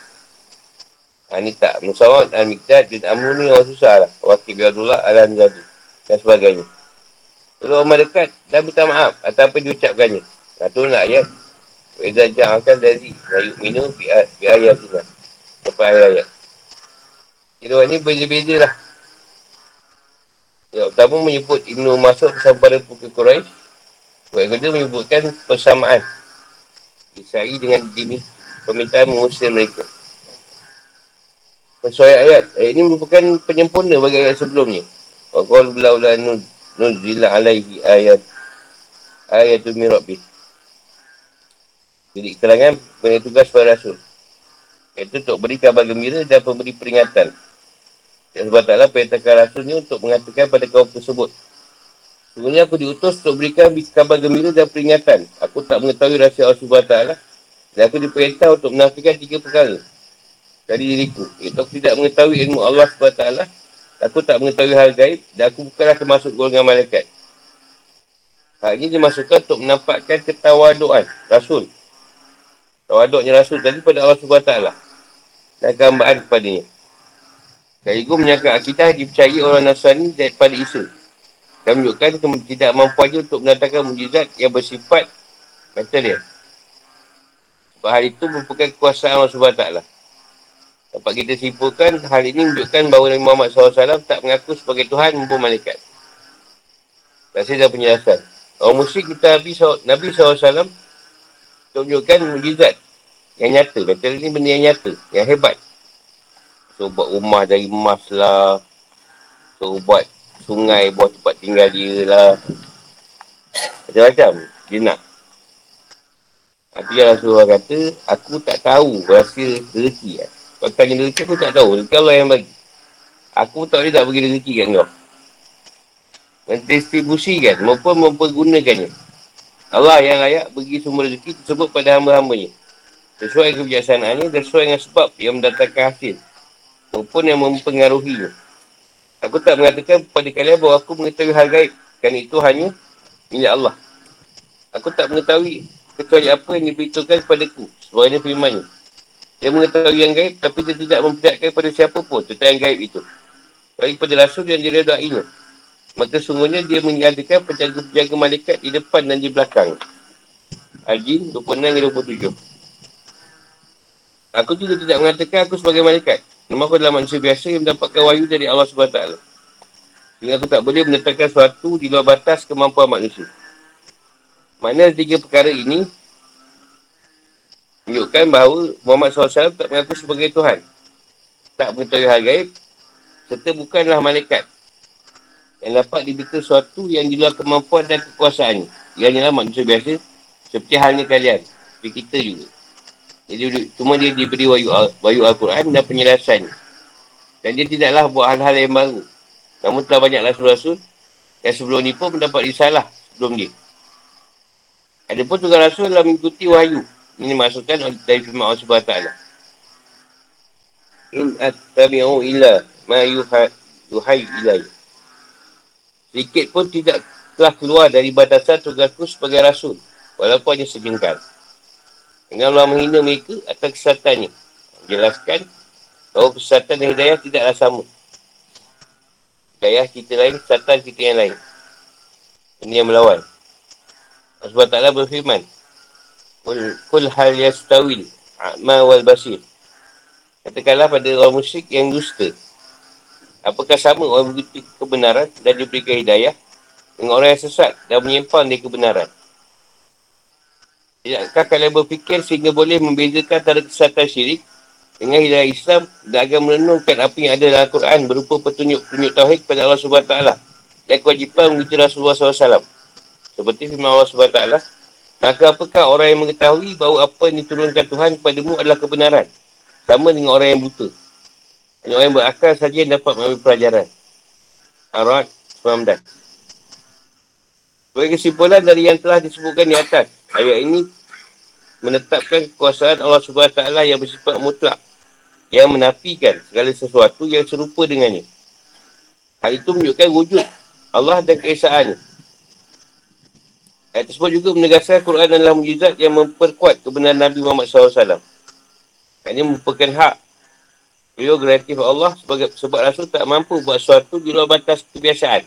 Ha, ni tak. Musawat Al-Miqdad bin Amr ni orang susah lah. Wakil Biadullah Al-Anzadi. Dan sebagainya. Kalau orang dekat, dah minta maaf. Atau apa diucapkannya. Ha, tu nak ayat. Wa'idha ja'akan dari Rayu minum bi'ayat juga. Sampai ayat-ayat. Kira ni beza-beza lah. Yang pertama menyebut Ibn Masud pada pukul Quraisy. Yang kedua menyebutkan persamaan. Isai dengan dini permintaan mengusir mereka. Sesuai ayat. Ayat ini merupakan penyempurna bagi ayat sebelumnya. Wa qala laula nuzila alaihi ayat ayatu min rabbih. Jadi keterangan punya tugas para rasul. Iaitu untuk beri kabar gembira dan memberi peringatan. Dan sebab taklah perintahkan rasulnya untuk mengatakan pada kaum tersebut. Sebenarnya aku diutus untuk berikan kabar gembira dan peringatan. Aku tak mengetahui rahsia Allah SWT. Dan aku diperintah untuk menafikan tiga perkara. Dari diriku. Iaitu aku tidak mengetahui ilmu Allah SWT. Aku tak mengetahui hal gaib. Dan aku bukanlah termasuk golongan malaikat. Hal ini dimasukkan untuk menampakkan ketawaduan Rasul. Tawaduknya Rasul tadi pada Allah SWT. Dan gambaran kepadanya. Sekaligus menyangka akidah dipercayai orang Nasrani daripada Isa. Dan menunjukkan tidak mampu untuk mendatangkan mujizat yang bersifat material. Sebab hal itu merupakan kekuasaan Allah SWT. Dapat kita simpulkan, hal ini menunjukkan bahawa Nabi Muhammad SAW tak mengaku sebagai Tuhan maupun malaikat. Rasa dah penjelasan. Orang musyrik kita Nabi, Nabi SAW tunjukkan mujizat yang nyata. Betul ini benda yang nyata, yang hebat. So buat rumah dari emas lah. So buat sungai buat tempat tinggal dia lah. Macam-macam. Dia nak. Tapi yang Rasulullah kata, aku tak tahu rasa rezeki lah. Kalau tanya rezeki, aku tak tahu. Rezeki Allah yang bagi. Aku tak boleh tak bagi rezeki kat kau. Mendistribusikan maupun mempergunakannya. Allah yang layak bagi semua rezeki tersebut pada hamba-hambanya. Sesuai kebiasaannya dan sesuai dengan sebab yang mendatangkan hasil maupun yang mempengaruhinya. Aku tak mengatakan kepada kalian bahawa aku mengetahui hal gaib. Kerana itu hanya milik Allah. Aku tak mengetahui kecuali apa yang diberitahukan kepada ku. Sebab ini firmannya. Dia mengetahui yang gaib tapi dia tidak memperlihatkan kepada siapa pun tentang yang gaib itu. Bagi pada rasul yang diredainya. Maka sungguhnya dia menyatakan penjaga-penjaga malaikat di depan dan di belakang. Al-Jin 26-27 Aku juga tidak mengatakan aku sebagai malaikat. Nama aku adalah manusia biasa yang mendapatkan wahyu dari Allah SWT. Sehingga aku tak boleh menetapkan sesuatu di luar batas kemampuan manusia. Mana tiga perkara ini menunjukkan bahawa Muhammad SAW tak mengaku sebagai Tuhan. Tak mengetahui hal gaib serta bukanlah malaikat yang dapat diberitahu sesuatu yang di luar kemampuan dan kekuasaan. Ia hanyalah manusia biasa seperti halnya kalian. Seperti kita juga. Jadi cuma dia diberi wahyu, wahyu Al-Quran dan penjelasan. Dan dia tidaklah buat hal-hal yang baru. Namun telah banyak rasul-rasul yang sebelum ni pun mendapat risalah sebelum dia. Ada pun tugas rasul dalam mengikuti wahyu. Ini maksudkan dari firman Allah SWT. In at-tabi'u illa ma yuhai ilai. Sedikit pun tidak telah keluar dari batasan tugasku sebagai rasul. Walaupun hanya sejengkal. Dengan Allah menghina mereka atas kesesatannya. Jelaskan bahawa kesesatan dan hidayah tidaklah sama. Hidayah kita lain, kesesatan kita yang lain. Ini yang melawan. Sebab taklah berfirman. Kul hal yastawil a'ma wal basir. Katakanlah pada orang musyrik yang dusta. Apakah sama orang begitu kebenaran dan diberikan hidayah dengan orang yang sesat dan menyimpang dari kebenaran? Tidakkah kalian berfikir sehingga boleh membezakan antara kesatuan syirik dengan hidayah Islam dan agar merenungkan apa yang ada dalam Al-Quran berupa petunjuk-petunjuk tauhid kepada Allah SWT dan kewajipan mengikuti Rasulullah SAW. Seperti firman Allah SWT, maka apakah orang yang mengetahui bahawa apa yang diturunkan Tuhan kepadamu adalah kebenaran? Sama dengan orang yang buta. Hanya orang yang berakal saja yang dapat mengambil pelajaran. Arad 19. Sebagai kesimpulan dari yang telah disebutkan di atas, ayat ini menetapkan kekuasaan Allah SWT yang bersifat mutlak yang menafikan segala sesuatu yang serupa dengannya. Hal itu menunjukkan wujud Allah dan keesaannya. Ayat tersebut juga menegaskan Quran adalah mujizat yang memperkuat kebenaran Nabi Muhammad SAW. Ini merupakan hak prerogatif Allah sebagai sebab Rasul tak mampu buat sesuatu di luar batas kebiasaan.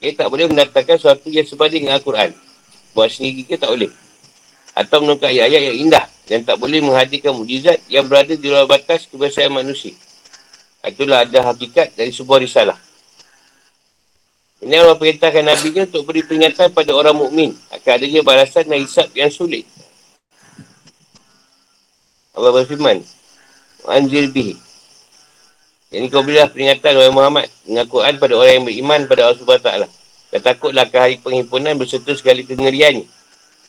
Dia tak boleh mendatangkan sesuatu yang sebanding dengan Al-Quran. Buat sendiri ke tak boleh. Atau menukar ayat-ayat yang indah yang tak boleh menghadirkan mujizat yang berada di luar batas kebiasaan manusia. Itulah ada hakikat dari sebuah risalah. Ini Allah perintahkan Nabi nya untuk beri peringatan pada orang mukmin akan adanya balasan dan hisap yang sulit. Allah berfirman, anzir bihi. Jadi kau berilah peringatan oleh Muhammad dengan Quran pada orang yang beriman pada Allah SWT. Dan takutlah ke hari penghimpunan berserta sekali kengeriannya.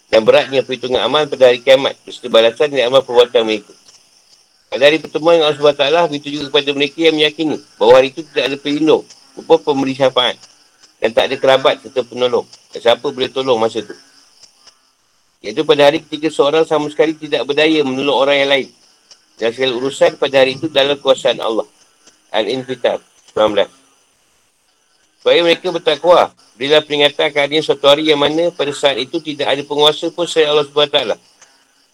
Dan beratnya perhitungan amal pada hari kiamat. Berserta balasan dan amal perbuatan mereka. Pada hari pertemuan dengan Allah SWT, begitu juga kepada mereka yang meyakini bahawa hari itu tidak ada pelindung. Rupa pemberi syafaat. Dan tak ada kerabat serta penolong. Dan siapa boleh tolong masa itu. Iaitu pada hari ketika seorang sama sekali tidak berdaya menolong orang yang lain. Dan segala urusan pada hari itu dalam kuasaan Allah. Al-Infitar 19. Supaya mereka bertakwa. Berilah peringatan keadaan suatu hari yang mana pada saat itu tidak ada penguasa pun saya Allah SWT.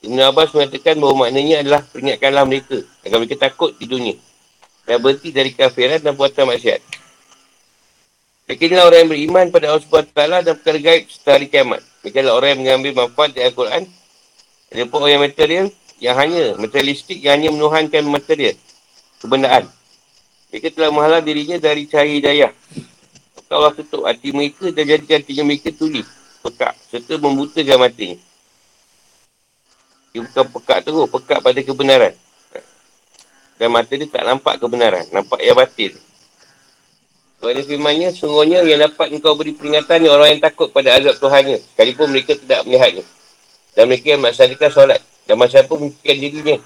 Ibn Abbas mengatakan bahawa maknanya adalah peringatkanlah mereka. Agar mereka takut di dunia. Dan berhenti dari kafiran dan buatan maksiat. Mereka inilah orang yang beriman pada Allah SWT dan perkara gaib setelah hari kiamat. Mereka adalah orang yang mengambil manfaat dari Al-Quran. Ada pun orang yang material yang hanya materialistik yang hanya menuhankan material kebendaan. Mereka telah menghalang dirinya dari cahaya hidayah. Maka Allah tutup hati mereka dan jadikan hatinya mereka tuli, pekak, serta membutakan matinya. Dia bukan pekak terus, pekak pada kebenaran. Dan mata dia tak nampak kebenaran, nampak yang batin. Kalau ada firmannya, sungguhnya yang dapat engkau beri peringatan ni orang yang takut pada azab Tuhannya. Sekalipun mereka tidak melihatnya. Dan mereka yang melaksanakan solat. Dan masyarakat pun menyucikan dirinya.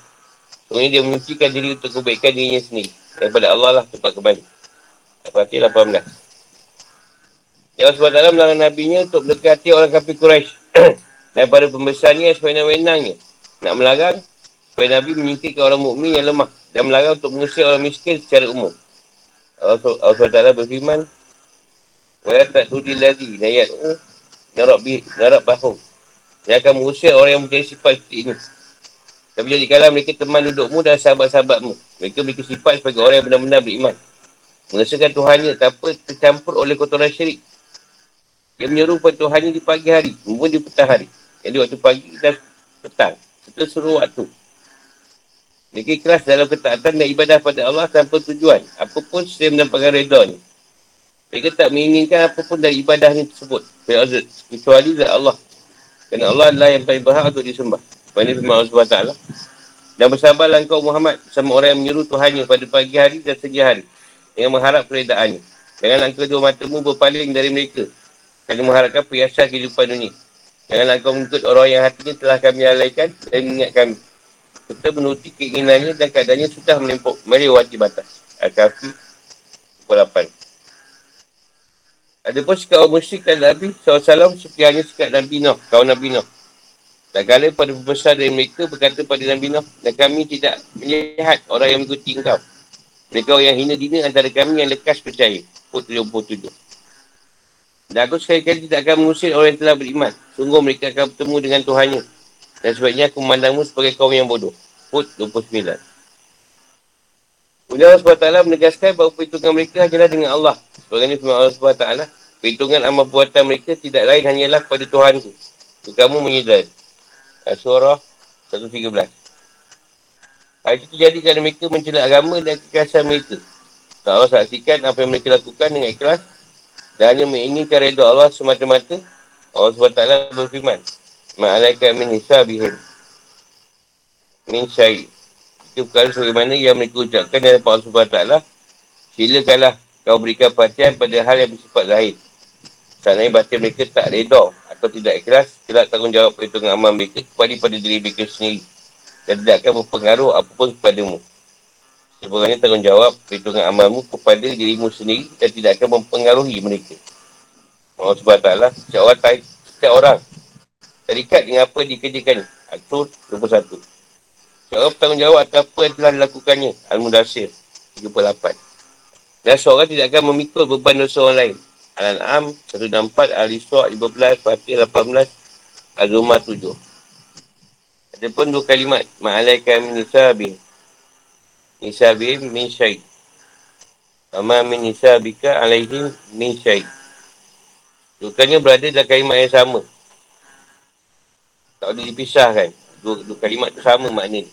Sebenarnya dia menyucikan diri untuk kebaikan dirinya sendiri. Daripada Allah lah tempat kembali. Al-Fatih 18. Ya Allah SWT melarang Nabi nya untuk mendekati orang kafir Quraisy daripada pembesarnya supaya wenangnya. Nak melarang supaya Nabi menyingkirkan orang mukmin yang lemah dan melarang untuk mengusir orang miskin secara umum. Allah SWT berfirman Wa tak tudi lagi Nayat Narab, bi, narab bahum dia akan mengusir orang yang mempunyai sifat seperti ini. Tapi jadikanlah mereka teman dudukmu dan sahabat-sahabatmu. Mereka memiliki sifat sebagai orang yang benar-benar beriman. Mengesahkan Tuhannya tanpa tercampur oleh kotoran syirik. Dia menyeru pada Tuhannya di pagi hari, maupun di petang hari. Jadi waktu pagi dan petang. Serta seluruh waktu. Mereka ikhlas dalam ketaatan dan ibadah pada Allah tanpa tujuan. Apapun selain mendapatkan redanya. Mereka tak menginginkan apapun dari ibadahnya tersebut. Kecuali dari Allah. Kerana Allah adalah yang paling berhak untuk disembah. Pada firman Allah SWT. Dan bersabarlah engkau Muhammad sama orang yang menyuruh Tuhannya pada pagi hari dan segi hari. Dengan mengharap peredaannya. Janganlah engkau dua matamu berpaling dari mereka. Kerana mengharapkan perhiasan kehidupan dunia. Janganlah engkau mengikut orang yang hatinya telah kami alaikan dan mengingat kami. Kita menuruti keinginannya dan keadaannya sudah menempuk melewati batas. Al-Kahfi 8. Ada pun sikap orang musyrik dan Nabi SAW seperti hanya sikap Nabi Nuh, kawan Nabi Nuh. Tak kala pada pembesar dari mereka berkata pada Nabi Nuh, dan kami tidak melihat orang yang mengikuti engkau. Mereka orang yang hina dina antara kami yang lekas percaya. Put 77. Dan aku sekali-kali tidak akan mengusir orang yang telah beriman. Sungguh mereka akan bertemu dengan Tuhannya. Dan sebabnya aku memandangmu sebagai kaum yang bodoh. Put 29. Kemudian Allah SWT menegaskan bahawa perhitungan mereka hanyalah dengan Allah. Sebagainya firman Allah SWT. Perhitungan amal buatan mereka tidak lain hanyalah kepada Tuhan itu. Kamu menyedari. Surah 113. Hal itu terjadi kerana mereka mencela agama dan kekerasan mereka. Tak Allah saksikan apa yang mereka lakukan dengan ikhlas dan hanya menginginkan redha Allah semata-mata. Allah SWT berfirman. Ma'alaikan min hisabihim. Min syait. Itu perkara sebagaimana yang mereka ucapkan dalam Allah SWT. Silakanlah kau berikan perhatian pada hal yang bersifat zahir. Seandainya batin mereka tak reda atau tidak ikhlas, tidak tanggungjawab perhitungan amal mereka kepada pada diri mereka sendiri dan tidak akan berpengaruh apapun kepadamu. Sebenarnya tanggungjawab perhitungan amalmu kepada dirimu sendiri dan tidak akan mempengaruhi mereka. Allah SWT, setiap orang, setiap orang terikat dengan apa dikerjakan. Atur 21. Setiap orang bertanggungjawab atas apa yang telah dilakukannya. Al-Mudasir 38. Dan seorang tidak akan memikul beban dosa orang lain. Al-An'am 164, Al-Isra' 15, Fatih 18, Az-Zumar 7. Ada pun dua kalimat. Ma'alaika min nisabih. Nisabih min syaih. Ama min nisabika alaihim min syaih. Bukannya berada dalam kalimat yang sama. Tak boleh dipisahkan. Dua, dua kalimat tu sama maknanya.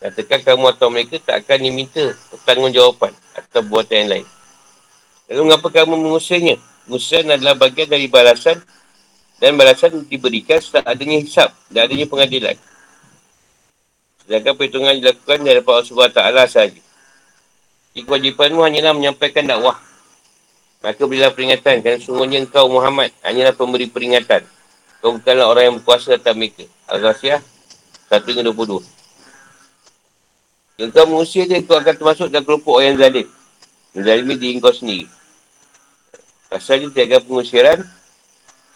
Katakan kamu atau mereka tak akan diminta pertanggungjawaban atau buatan yang lain. Lalu mengapa kamu mengusirnya? Musuhan adalah bagian dari balasan dan balasan diberikan setelah adanya hisap dan adanya pengadilan. Sedangkan perhitungan dilakukan dari Allah SWT sahaja. Jadi kewajipanmu hanyalah menyampaikan dakwah. Maka berilah peringatan kerana sungguhnya engkau Muhammad hanyalah pemberi peringatan. Kau bukanlah orang yang berkuasa atas mereka. Al-Ghasyah 1-22. Engkau mengusir dia, kau akan termasuk dalam kelompok orang yang zalim. Zalimi diri kau sendiri. Asalnya tiada pengusiran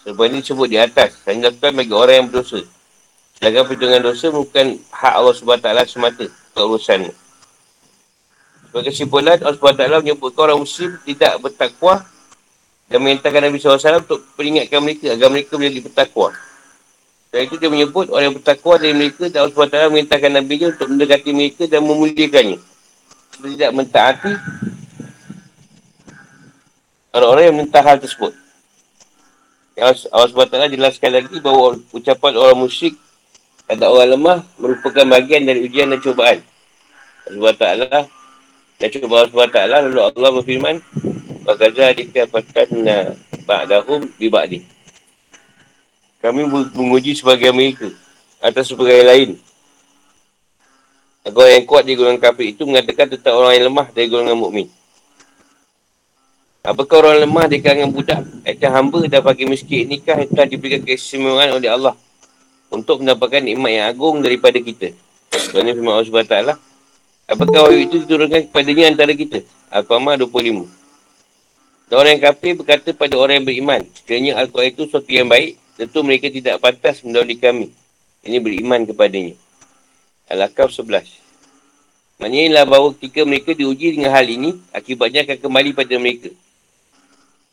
sebab ini disebut di atas. Dan dilakukan bagi orang yang berdosa. Sedangkan perhitungan dosa bukan hak Allah SWT semata keurusanmu. Sebagai kesimpulan, Allah SWT menyebut orang muslim tidak bertakwa dan menyatakan Nabi SAW untuk peringatkan mereka agar mereka menjadi bertakwa. Dan itu dia menyebut orang yang bertakwa dari mereka dan Allah SWT menyatakan Nabi nya untuk mendekati mereka dan memuliakannya. Seperti tidak mentaati orang-orang yang mentah hal tersebut. Allah SWT jelaskan lagi bahawa ucapan orang musyrik ada orang lemah merupakan bahagian dari ujian dan cubaan. Allah SWT dan cuba Allah SWT lalu Allah berfirman Bagaza dikapatkan ba'dahum di ba'di. Kami menguji sebagai mereka atas sebagai lain. Agar yang kuat di golongan kafir itu mengatakan tentang orang yang lemah dari golongan mukmin. Apakah orang lemah di kalangan budak, iaitu hamba dan bagi miskin nikah yang telah diberikan keistimewaan oleh Allah untuk mendapatkan nikmat yang agung daripada kita. Sebenarnya firman Allah SWT, apakah wahyu itu diturunkan kepadanya antara kita? Al-Qamah 25. Dan orang yang kafir berkata pada orang yang beriman, sekiranya Al-Quran itu sesuatu yang baik, tentu mereka tidak pantas mendahului kami. Ini beriman kepadanya. Al-Aqab 11. Maksudnya ialah bahawa ketika mereka diuji dengan hal ini, akibatnya akan kembali pada mereka.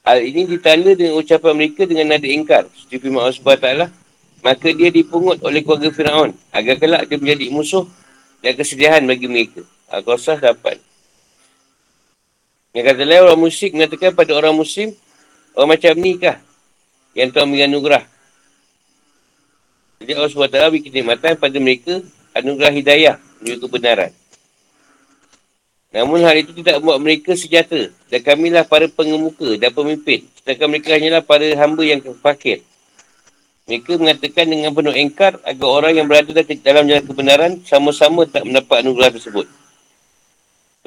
Hal ini ditanda dengan ucapan mereka dengan nada ingkar. Seperti firman Allah SWT. Maka dia dipungut oleh keluarga Fir'aun. Agar kelak dia menjadi musuh dan kesedihan bagi mereka. Al-Qasas dapat. Yang kata lain orang musyrik mengatakan pada orang muslim, orang macam ni kah? Yang Tuhan beri anugerah. Jadi Allah SWT beri kenikmatan pada mereka anugerah hidayah menuju kebenaran. Namun hal itu tidak membuat mereka sejahtera. Dan kamilah para pengemuka dan pemimpin. Sedangkan mereka hanyalah para hamba yang fakir. Mereka mengatakan dengan penuh engkar agar orang yang berada dalam jalan kebenaran sama-sama tak mendapat anugerah tersebut.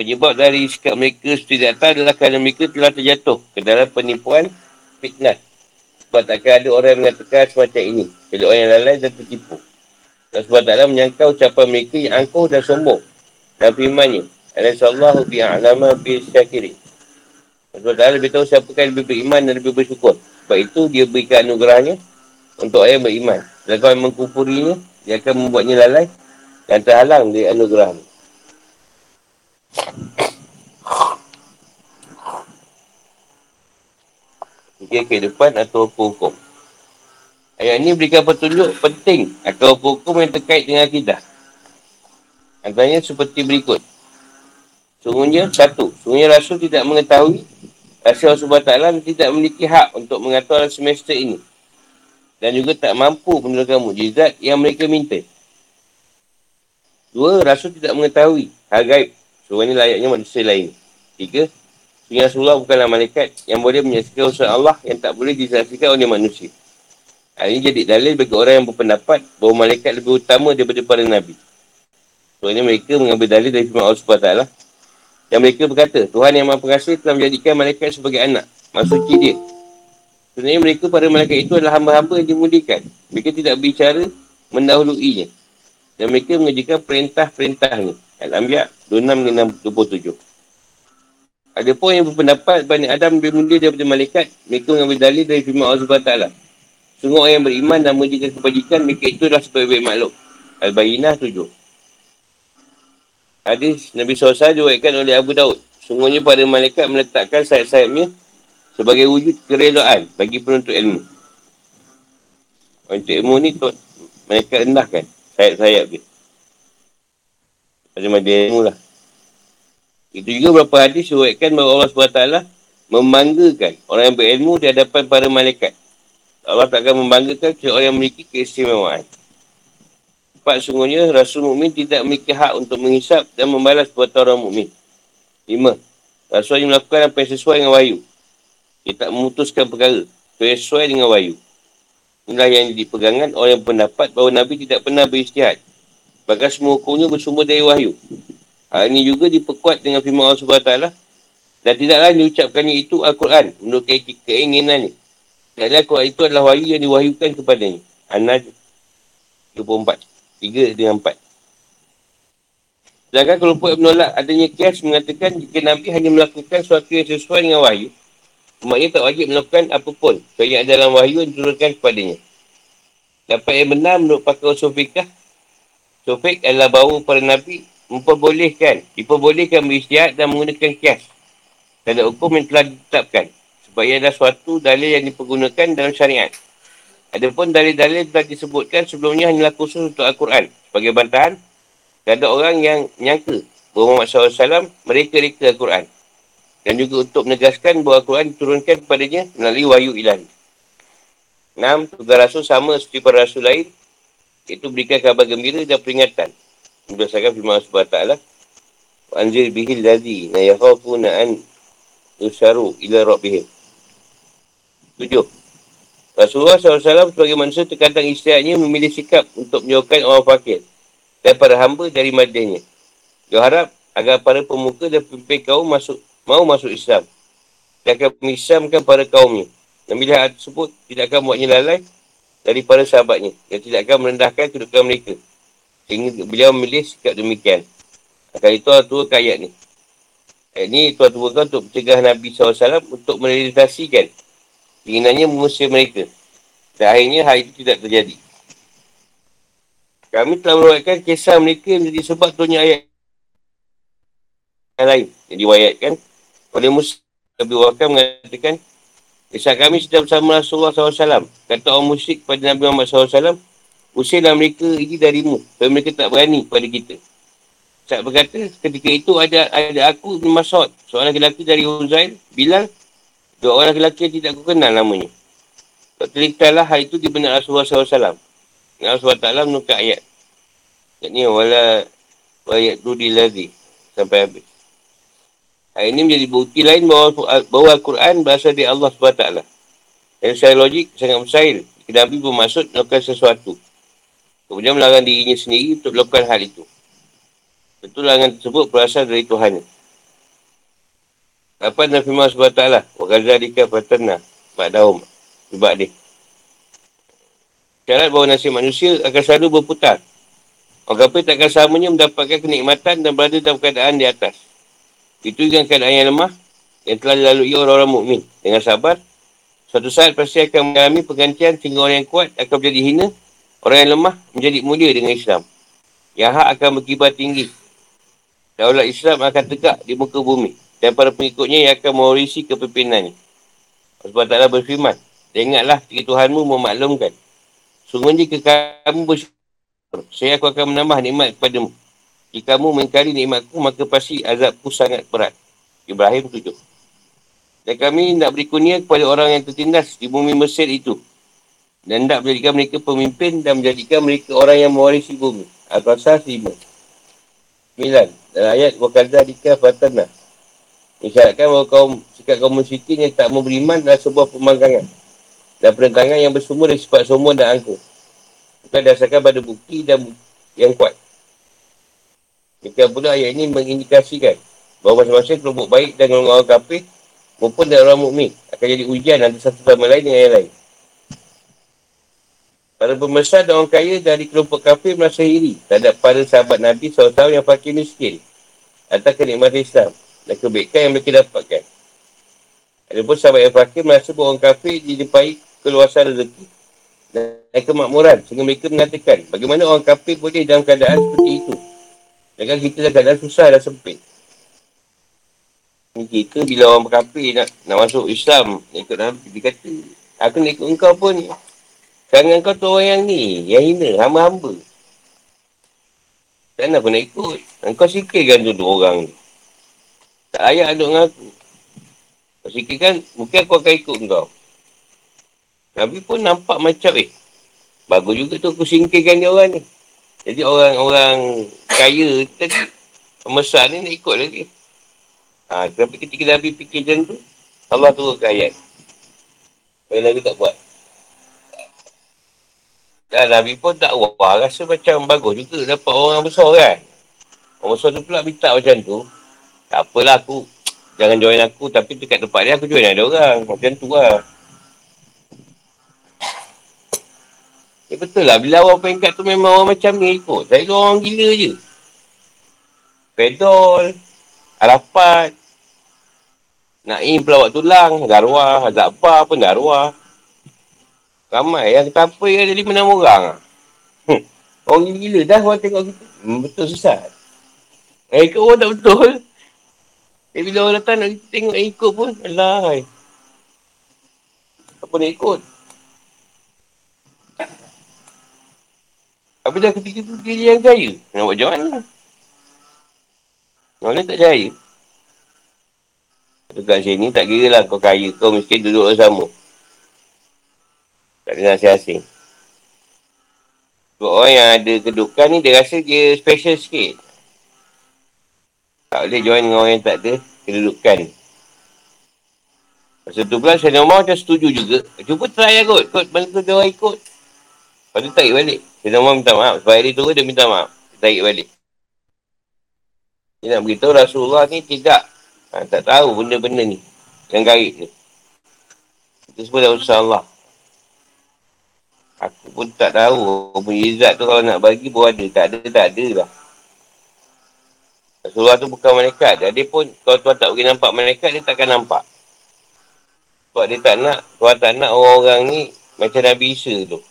Penyebab dari sikap mereka seperti data adalah kerana mereka telah terjatuh ke dalam penipuan fitnah. Sebab takkan ada orang yang mengatakan semacam ini. Jadi orang yang lalai dan tertipu. Dan sebab taklah menyangka ucapan mereka yang angkuh dan sombong. Dan firmannya. Alaihissallahu bi'a'lama bi'syakiri. Sebab taklah lebih tahu siapa kan lebih beriman dan lebih bersyukur. Sebab itu dia berikan anugerahnya untuk yang beriman. Dan kalau yang mengkupurinya, dia akan membuatnya lalai dan terhalang dari anugerahnya. Fikir kehidupan atau hukum-hukum. Ayat ini berikan petunjuk penting atau hukum-hukum yang terkait dengan akidah. Antaranya seperti berikut. Sungguhnya, satu. Sungguhnya Rasul tidak mengetahui Rasul Allah SWT tidak memiliki hak untuk mengatur semesta ini. Dan juga tak mampu menurunkan mujizat yang mereka minta. Dua, Rasul tidak mengetahui hal gaib Surah ini layaknya manusia lain. Tiga, Sehingga Rasulullah bukanlah malaikat yang boleh menyaksikan usaha Allah yang tak boleh disaksikan oleh manusia. Hal ini jadi dalil bagi orang yang berpendapat bahawa malaikat lebih utama daripada para Nabi. Surah ini mereka mengambil dalil dari firman Allah SWT. Yang mereka berkata, Tuhan yang maha pengasih telah menjadikan malaikat sebagai anak. Maksudnya dia. Sebenarnya mereka para malaikat itu adalah hamba-hamba yang dimudikan. Mereka tidak bicara mendahuluinya. Dan mereka mengerjakan perintah-perintahnya. Al-Anbiya 26-27. Ada pun yang berpendapat Bani Adam lebih mulia daripada malaikat. Mereka mengambil dalil dari firman Allah SWT. Sungguh orang yang beriman dan menjaga kebajikan, mereka itu adalah sebaik-baik makhluk. Al-Bayinah 7. Hadis Nabi SAW diwaikan oleh Abu Daud. Sungguhnya pada malaikat meletakkan sayap-sayapnya sebagai wujud keredoan bagi penuntut ilmu. Penuntut ilmu ni tu, mereka rendahkan sayap-sayap dia. Macam dia ilmu lah. Itu juga beberapa hadis suratkan bahawa Allah SWT membanggakan orang yang berilmu di hadapan para malaikat. Allah tak akan membanggakan orang yang memiliki keistimewaan. Empat, sungguhnya Rasul Mukmin tidak memiliki hak untuk menghisap dan membalas buat orang mukmin. Lima, Rasul yang melakukan apa yang sesuai dengan wahyu. Dia tak memutuskan perkara sesuai dengan wahyu. Inilah yang dipegangan yang pendapat bahawa Nabi tidak pernah beristihad Bahkan semua hukumnya bersumber dari wahyu. Hal ini juga diperkuat dengan firman Allah SWT. Dan tidaklah diucapkannya itu Al-Quran menurut ke keinginannya. Tidaklah Al-Quran itu adalah wahyu yang diwahyukan kepadanya. An-Najm 24. 3 dengan 4. Sedangkan kelompok yang menolak adanya kias mengatakan jika Nabi hanya melakukan sesuatu yang sesuai dengan wahyu, umatnya tak wajib melakukan apapun. Sebab ada dalam wahyu yang diturunkan kepadanya. Dapat yang benar menurut pakar usul fikah, Taufik adalah bahawa para Nabi memperbolehkan, diperbolehkan beristiad dan menggunakan kias. Dan ada hukum yang telah ditetapkan. Sebab ia adalah suatu dalil yang dipergunakan dalam syariat. Adapun dalil-dalil telah disebutkan sebelumnya hanyalah khusus untuk Al-Quran. Sebagai bantahan, ada orang yang menyangka bahawa Muhammad SAW mereka reka Al-Quran. Dan juga untuk menegaskan bahawa Al-Quran diturunkan kepadanya melalui wahyu ilahi. Enam, tugas rasul sama seperti para rasul lain itu berikan kabar gembira dan peringatan. Berdasarkan firman Allah SWT. Anzir bihil ladhi na yahafu na'an yusaru ila rabbihim. Tujuh. Rasulullah SAW sebagai manusia terkadang istiaknya memilih sikap untuk menjauhkan orang fakir dan para hamba dari madanya. Dia harap agar para pemuka dan pemimpin kaum masuk mau masuk Islam. Dia akan mengislamkan para kaumnya. Dan bila hal tersebut tidak akan buatnya lalai dari para sahabatnya yang tidak akan merendahkan kedudukan mereka. Sehingga beliau memilih sikap demikian. Akan itu Allah turunkan ayat ni. Ayat ni Tuhan turunkan untuk mencegah Nabi SAW untuk merealisasikan keinginannya mengusir mereka. Dan akhirnya hal itu tidak terjadi. Kami telah meruatkan kisah mereka menjadi sebab turunnya ayat yang lain yang diwayatkan oleh Musa Nabi Wakil mengatakan Kisah kami sedang bersama Rasulullah SAW. Kata orang musyrik kepada Nabi Muhammad SAW, Usirlah mereka ini darimu. Supaya mereka tak berani pada kita. Sa'ad berkata, ketika itu ada ada aku Ibn Mas'ud. Seorang lelaki dari Huzail, Bilal. Dua orang lelaki yang tidak aku kenal namanya. Tak teriktalah hal itu di benar Rasulullah SAW. Rasulullah Ta'ala menukar ayat. Ayat ni, wala ayat tu dilazi. Sampai habis. Ayat ini menjadi bukti lain bahawa, bahawa Al-Quran berasal dari Allah SWT. Yang secara logik sangat mustahil. Nabi bermaksud melakukan sesuatu. Kemudian melarang dirinya sendiri untuk melakukan hal itu. Betul larangan tersebut berasal dari Tuhan. Apa dan firman SWT. Wa gazalika fatana. Ba'daum. Sebab dia. Syarat bahawa nasib manusia akan selalu berputar. Orang kafir takkan samanya mendapatkan kenikmatan dan berada dalam keadaan di atas. Itu dengan keadaan yang lemah yang telah dilalui orang-orang mukmin Dengan sabar, suatu saat pasti akan mengalami pergantian sehingga orang yang kuat akan menjadi hina, orang yang lemah menjadi mulia dengan Islam. Yang hak akan berkibar tinggi daulat Islam akan tegak di muka bumi dan para pengikutnya yang akan mewarisi kepimpinannya. Sebab taklah berfirman, ingatlah jika Tuhanmu memaklumkan. Sungguh jika kamu bersyukur, saya aku akan menambah nikmat kepadamu. Jika kamu mengingkari nikmatku, maka pasti azabku sangat berat. Ibrahim 7. Dan kami nak beri kunia kepada orang yang tertindas di bumi Mesir itu. Dan nak menjadikan mereka pemimpin dan menjadikan mereka orang yang mewarisi bumi. Al-Qasas 5. 9. Dalam ayat Wakadha Dika Fatana. Isyaratkan bahawa kaum sikap kaum musyrikin yang tak beriman adalah sebuah pemanggangan. Dan perentangan yang bersumber dari sifat sombong dan angkuh. Bukan dasarkan pada bukti dan yang kuat. Jika pula ayat ini mengindikasikan bahawa masing-masing kelompok baik dan orang-orang kafir maupun dari orang mukmin akan jadi ujian antara satu sama lain dengan yang lain. Para pembesar dan orang kaya dari kelompok kafir merasa iri terhadap para sahabat Nabi SAW yang fakir miskin atas kenikmatan Islam dan kebaikan yang mereka dapatkan. Ada pun sahabat yang fakir merasa bahawa orang kafir dilipai keluasan rezeki dan kemakmuran sehingga mereka mengatakan bagaimana orang kafir boleh dalam keadaan seperti itu. Jangan kita dalam keadaan susah dan sempit. Kita bila orang kafir nak, nak masuk Islam, ikut Nabi, dia kata, aku nak ikut engkau pun Jangan kau tu orang yang ni, yang hina, hamba-hamba. Tak nak pun nak ikut. Kau sikirkan tu dua orang ni. Tak layak duduk dengan aku. Kau sikirkan, mungkin aku akan ikut kau. Nabi pun nampak macam, eh, bagus juga tu aku singkirkan dia orang ni. Jadi orang-orang kaya tadi, pemesar ni nak ikut lagi. Ha, tapi ketika Nabi fikir macam tu, Allah turunkan ayat. Supaya Nabi tak buat. Dan Nabi pun tak wah rasa macam bagus juga dapat orang besar kan. Orang besar tu pula minta macam tu. Tak apalah aku. Jangan join aku tapi dekat tempat dia aku join ada orang. Macam tu lah. Ya betul lah. Bila orang pengkat tu memang orang macam ni ikut. Saya tu orang gila je. Pedol. Arafat. Naim pelawak tulang. Darwah. Azabah pun darwah. Ramai yang kata apa yang lima enam orang. Hmm. Orang gila-gila dah orang tengok kita. Hmm, betul susah. Eh, ikut orang tak betul. Eh, bila orang datang nak tengok ikut pun, alah. Apa nak ikut? Apa dah ketika tu dia yang kaya? Nak buat macam mana? Lain tak jaya. Dekat sini tak kira lah kau kaya, kau miskin duduk bersama. Tak ada nasi asing. Sebab orang yang ada kedudukan ni, dia rasa dia special sikit. Tak boleh join dengan orang yang tak ada kedudukan. Masa tu pula, saya normal macam setuju juga. Cuba try lah kot. Kot mana tu dia orang ikut. Lepas tu tarik balik. Saya normal minta maaf. Sebab hari tu dia minta maaf. Tarik balik. Dia nak beritahu Rasulullah ni tidak. Ha, tak tahu benda-benda ni. Yang gaib ni. Itu semua dah usaha Allah. Aku pun tak tahu. Mujizat tu kalau nak bagi pun ada. Tak ada, tak ada lah. Rasulullah tu bukan malaikat. Jadi pun kalau tuan tak pergi nampak malaikat, dia takkan nampak. Sebab dia tak nak, tuan tak nak orang-orang ni macam Nabi Isa tu.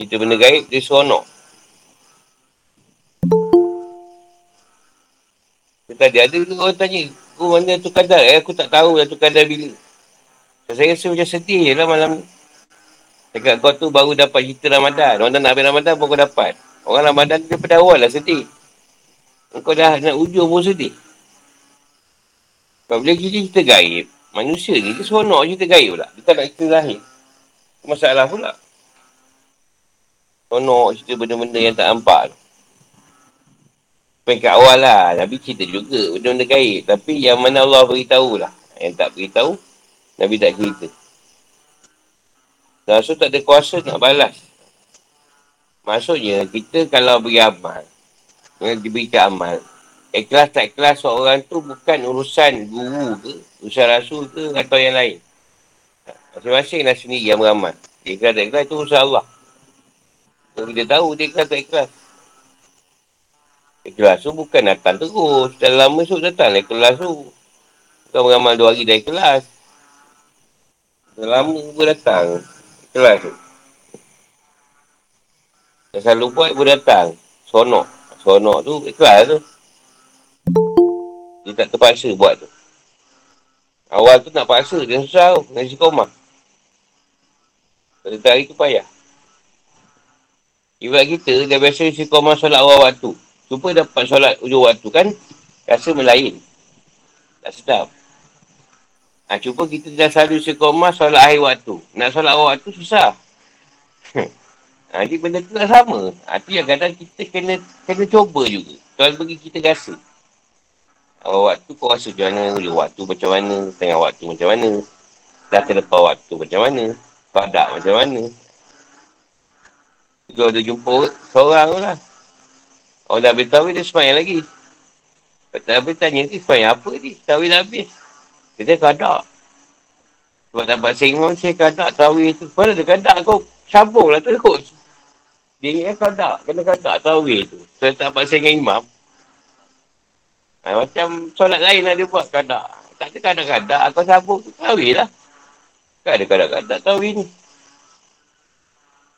Kita benda gaib, dia seronok. Tadi ada orang tanya, oh mana tu kadar? Eh, aku tak tahu lah tu kadar bila. Saya rasa macam sedih je lah malam ni. Dekat kau tu baru dapat cerita Ramadan. Ramadan nak habis Ramadan pun kau dapat. Orang Ramadan tu daripada awal lah sedih. Kau dah nak ujung pun sedih. Kalau boleh kita cerita gaib, manusia ni dia seronok cerita gaib pula. Dia tak nak cerita lahir. Masalah pula. Seronok cerita benda-benda yang tak nampak tu. Peringkat awal lah. Nabi cerita juga benda-benda gaib. Tapi yang mana Allah beritahu lah. Yang tak beritahu, Nabi tak cerita. Rasul tak ada kuasa nak balas. Maksudnya, kita kalau beri amal, yang diberikan amal, ikhlas tak ikhlas seorang tu bukan urusan guru ke, urusan rasul ke atau yang lain. Masing-masing lah sendiri yang beramal. Ikhlas tak ikhlas itu urusan Allah. So, kita tahu dia ikhlas tak ikhlas. Ikhlas tu bukan datang terus. Dah lama esok datang lah ikhlas tu. Bukan beramal dua hari dah ikhlas. Dah lama pun datang. Ikhlas tu. Dah selalu buat pun datang. Sonok. Sonok tu ikhlas tu. Dia tak terpaksa buat tu. Awal tu nak paksa, dia susah tu. Nak isi koma. Pada hari tu payah. Ibarat kita, dah biasa isi koma solat awal waktu. Cuba dapat solat ujung waktu kan, rasa melain. Tak sedap. Ha, cuba kita dah selalu isi koma solat akhir waktu. Nak solat awal waktu susah. ha, jadi benda tu tak sama. Ha, tu yang kadang kita kena kena cuba juga. Kalau bagi kita rasa. Awal waktu kau rasa macam mana, ujung waktu macam mana, tengah waktu macam mana, dah terlepas waktu macam mana, padak macam mana. Kalau ada jumpa seorang lah. Orang dah habis tawih, dia semayang lagi. Tak habis tanya, ni semayang apa ni? Tawih dah habis. Dia kadak. Sebab dapat sengong, saya kadak tawih tu. Mana ada kadak kau sambung lah terus. Dia ingat kadak, kena kadak tawih tu. Saya tak dapat sengong imam. Ha, macam solat lain lah dia buat kadak. Tak ada kadak-kadak. Aku sabuk tu kahwin lah. Tak ada kadak-kadak kahwin ni.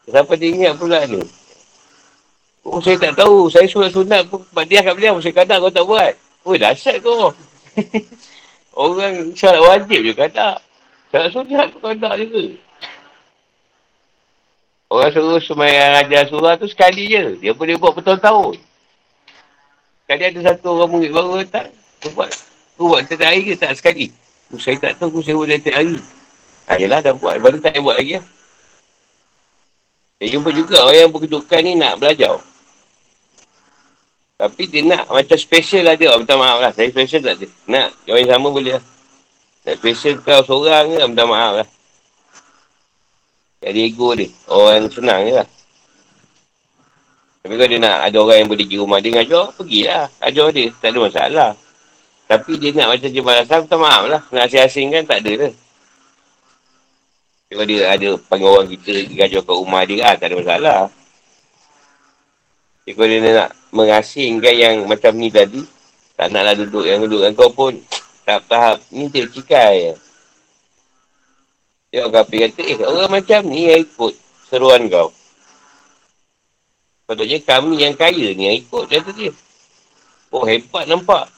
Siapa dia ingat pula ni? Oh, saya tak tahu. Saya surat sunat pun dia kat beliau. Saya kadak kau tak buat. Oh, dahsyat kau. Orang syarat wajib je kadak. Syarat sunat pun kadak juga. Orang suruh semayang ajar surah tu sekali je. Dia boleh buat bertahun-tahun. Sekali ada satu orang murid baru datang. Kau buat. Kau buat setiap hari ke tak sekali? Saya tak tahu saya buat setiap hari. Ha, yelah dah buat. Baru tak buat lagi lah. Saya jumpa juga orang yang berkedudukan ni nak belajar. Tapi dia nak macam special lah dia. Minta maaf lah. Saya special tak ada. Nak. Orang yang sama boleh lah. Nak special kau seorang ke. Minta maaf lah. Jadi ego dia. Orang senang je lah. Tapi kalau dia nak ada orang yang boleh pergi rumah dia ngajar, pergilah. Ajar dia. Tak ada masalah. Tapi dia nak macam jemaah asal, minta maaf lah. Nak asing-asing kan tak ada lah. Kalau dia ada panggil orang kita ngajar kat rumah dia, ah, tak ada masalah. Jadi kalau dia nak mengasingkan yang macam ni tadi, tak naklah duduk yang duduk dengan kau pun tahap-tahap ni dia cikai. Dia orang kata, eh orang macam ni yang ikut seruan kau. Patutnya kami yang kaya ni yang ikut kata dia. Oh hebat nampak.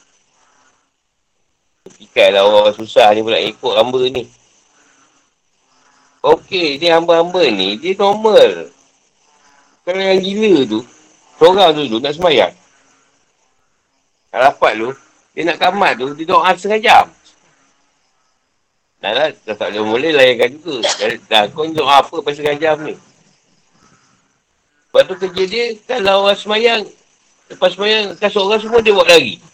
Fikir lah orang susah ni pula ikut hamba ni. Okey, dia hamba-hamba ni, dia normal. Kalau yang gila tu, seorang tu tu nak semayang. Nak rapat tu, dia nak kamat tu, dia doa setengah jam. Dah lah, dah tak boleh mula layankan juga. Dah, dah kau doa apa pasal setengah jam ni? Lepas tu kerja dia, kalau orang semayang, lepas semayang, kasut orang semua dia buat lagi.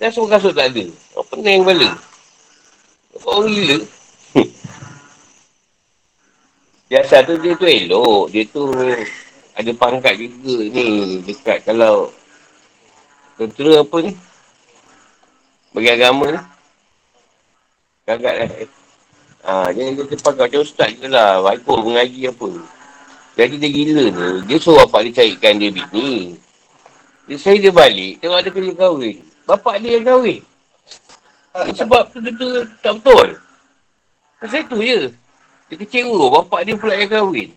Dan semua kasut tak ada. Orang pening kepala. Orang gila. Biasa tu dia tu elok. Dia tu ada pangkat juga ni. Dekat kalau tentera apa ni. Bagi agama ni. Gagak lah. Ha, jangan dia terpakai macam ustaz je lah. Baikul mengaji apa. Jadi dia gila ni. Dia suruh bapak dia carikan dia bini. Dia saya dia balik. Tengok ada kerja kahwin. Bapak dia yang kahwin. Sebab tu tu tak betul. Pasal tu je. Dia kecewa. Bapak dia pula yang kahwin.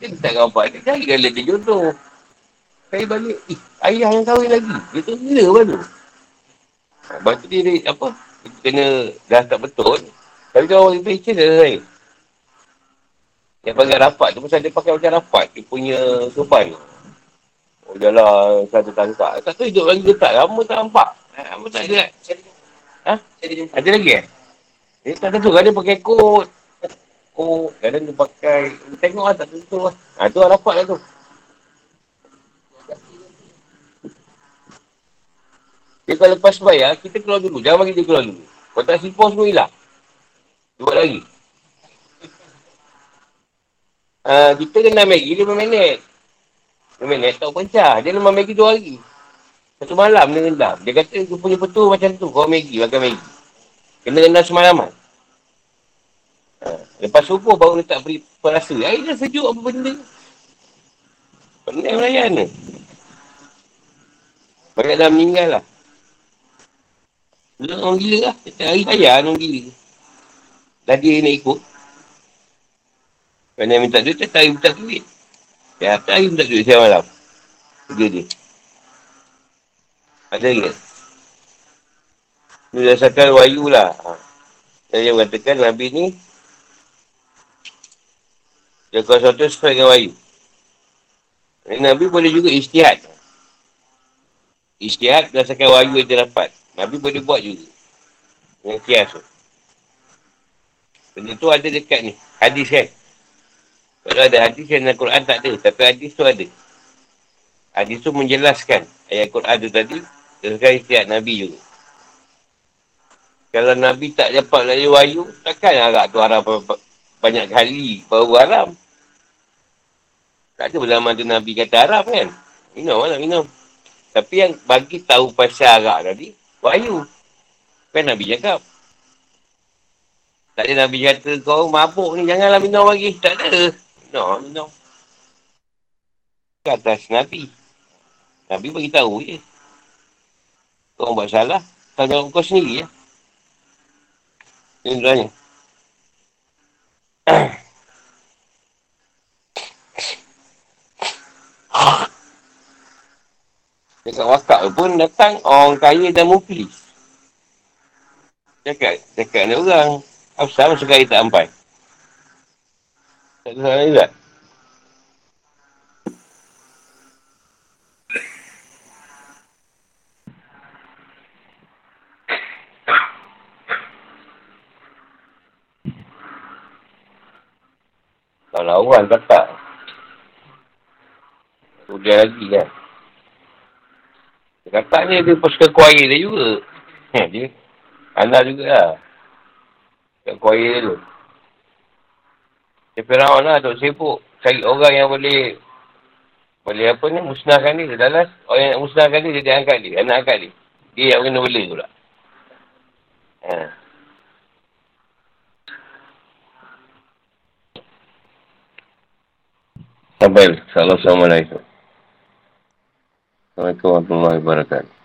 Dia tak dengan bapak dia. Cari kalau dia jodoh. Saya balik. Eh, ayah yang kahwin lagi. Dia tu gila tu. Lepas tu dia, dia apa. Dia kena dah tak betul. Tapi kalau orang itu dah saya. Dia panggil rapat tu pasal dia pakai macam rapat. Dia punya keban. Oh, dia lah satu tangkap. Tak tahu hidup lagi ke tak. Lama tak nampak. Lama tak ada? Ha? Ada lagi eh? Dia tak tentu kan dia pakai kot. Kot. Kadang dia pakai. Tengok lah tak tentu lah. Ha, tu lah rapat lah tu. Dia kalau lepas bayar, kita keluar dulu. Jangan bagi dia keluar dulu. Kalau tak sipong semua hilang. Buat lagi. Uh, kita kena Maggi 5 minit. 5 minit tak pecah. Dia lemah Maggi 2 hari. Satu malam dia rendam. Dia kata dia punya betul macam tu. Kau Maggi, makan Maggi. Kena rendam semalaman. Uh, lepas subuh baru dia tak beri perasa. Air dah sejuk apa benda. Pening layan ni. Banyak dah meninggal lah. Dia orang gila lah. Hari saya orang gila. Dah dia nak ikut. Kalau minta duit, tak hari minta duit. Ya, tak hari minta duit siang malam. Kerja dia. Ada ke? Ini dasarkan wayu lah. Saya katakan Nabi ni dia kau sesuatu sesuai dengan wayu. Nabi boleh juga istihad. Istihad berdasarkan wayu yang dia dapat. Nabi boleh buat juga. Yang kias tu. Benda tu ada dekat ni. Hadis kan. Kalau ada hadis yang dalam Quran tak ada. Tapi hadis tu ada. Hadis tu menjelaskan ayat Quran tu tadi. Dengan istiak Nabi juga. Kalau Nabi tak dapat lagi wayu, takkan agak tu haram banyak kali baru haram. Tak ada berlama tu Nabi kata haram kan. Minum lah minum. Tapi yang bagi tahu pasal arak tadi, wahyu. Kan Nabi cakap. Tak ada Nabi kata kau mabuk ni janganlah minum lagi. Tak ada. Minum, minum. Atas Nabi. Nabi bagi tahu je. Kau buat salah, tanya kau sendiri ya. Ini tanya. Dekat wakak pun datang orang kaya dan muflis. Cakap, cakap ni orang. Apa sama sekali tak sampai. Tak ada salah juga. Kalau orang tak Sudah lagi kan. Dia kata ni dia pasukan kuair dia juga. Dia anda juga lah. Kat kuair dia tu. Dia Firaun lah duk sibuk. Cari orang yang boleh boleh apa ni musnahkan dia. Dalam orang yang musnahkan dia, dia, angkat dia. Anak angkat dia. Dia yang kena boleh pula. Ha. Sampai. Assalamualaikum. Assalamualaikum warahmatullahi wabarakatuh.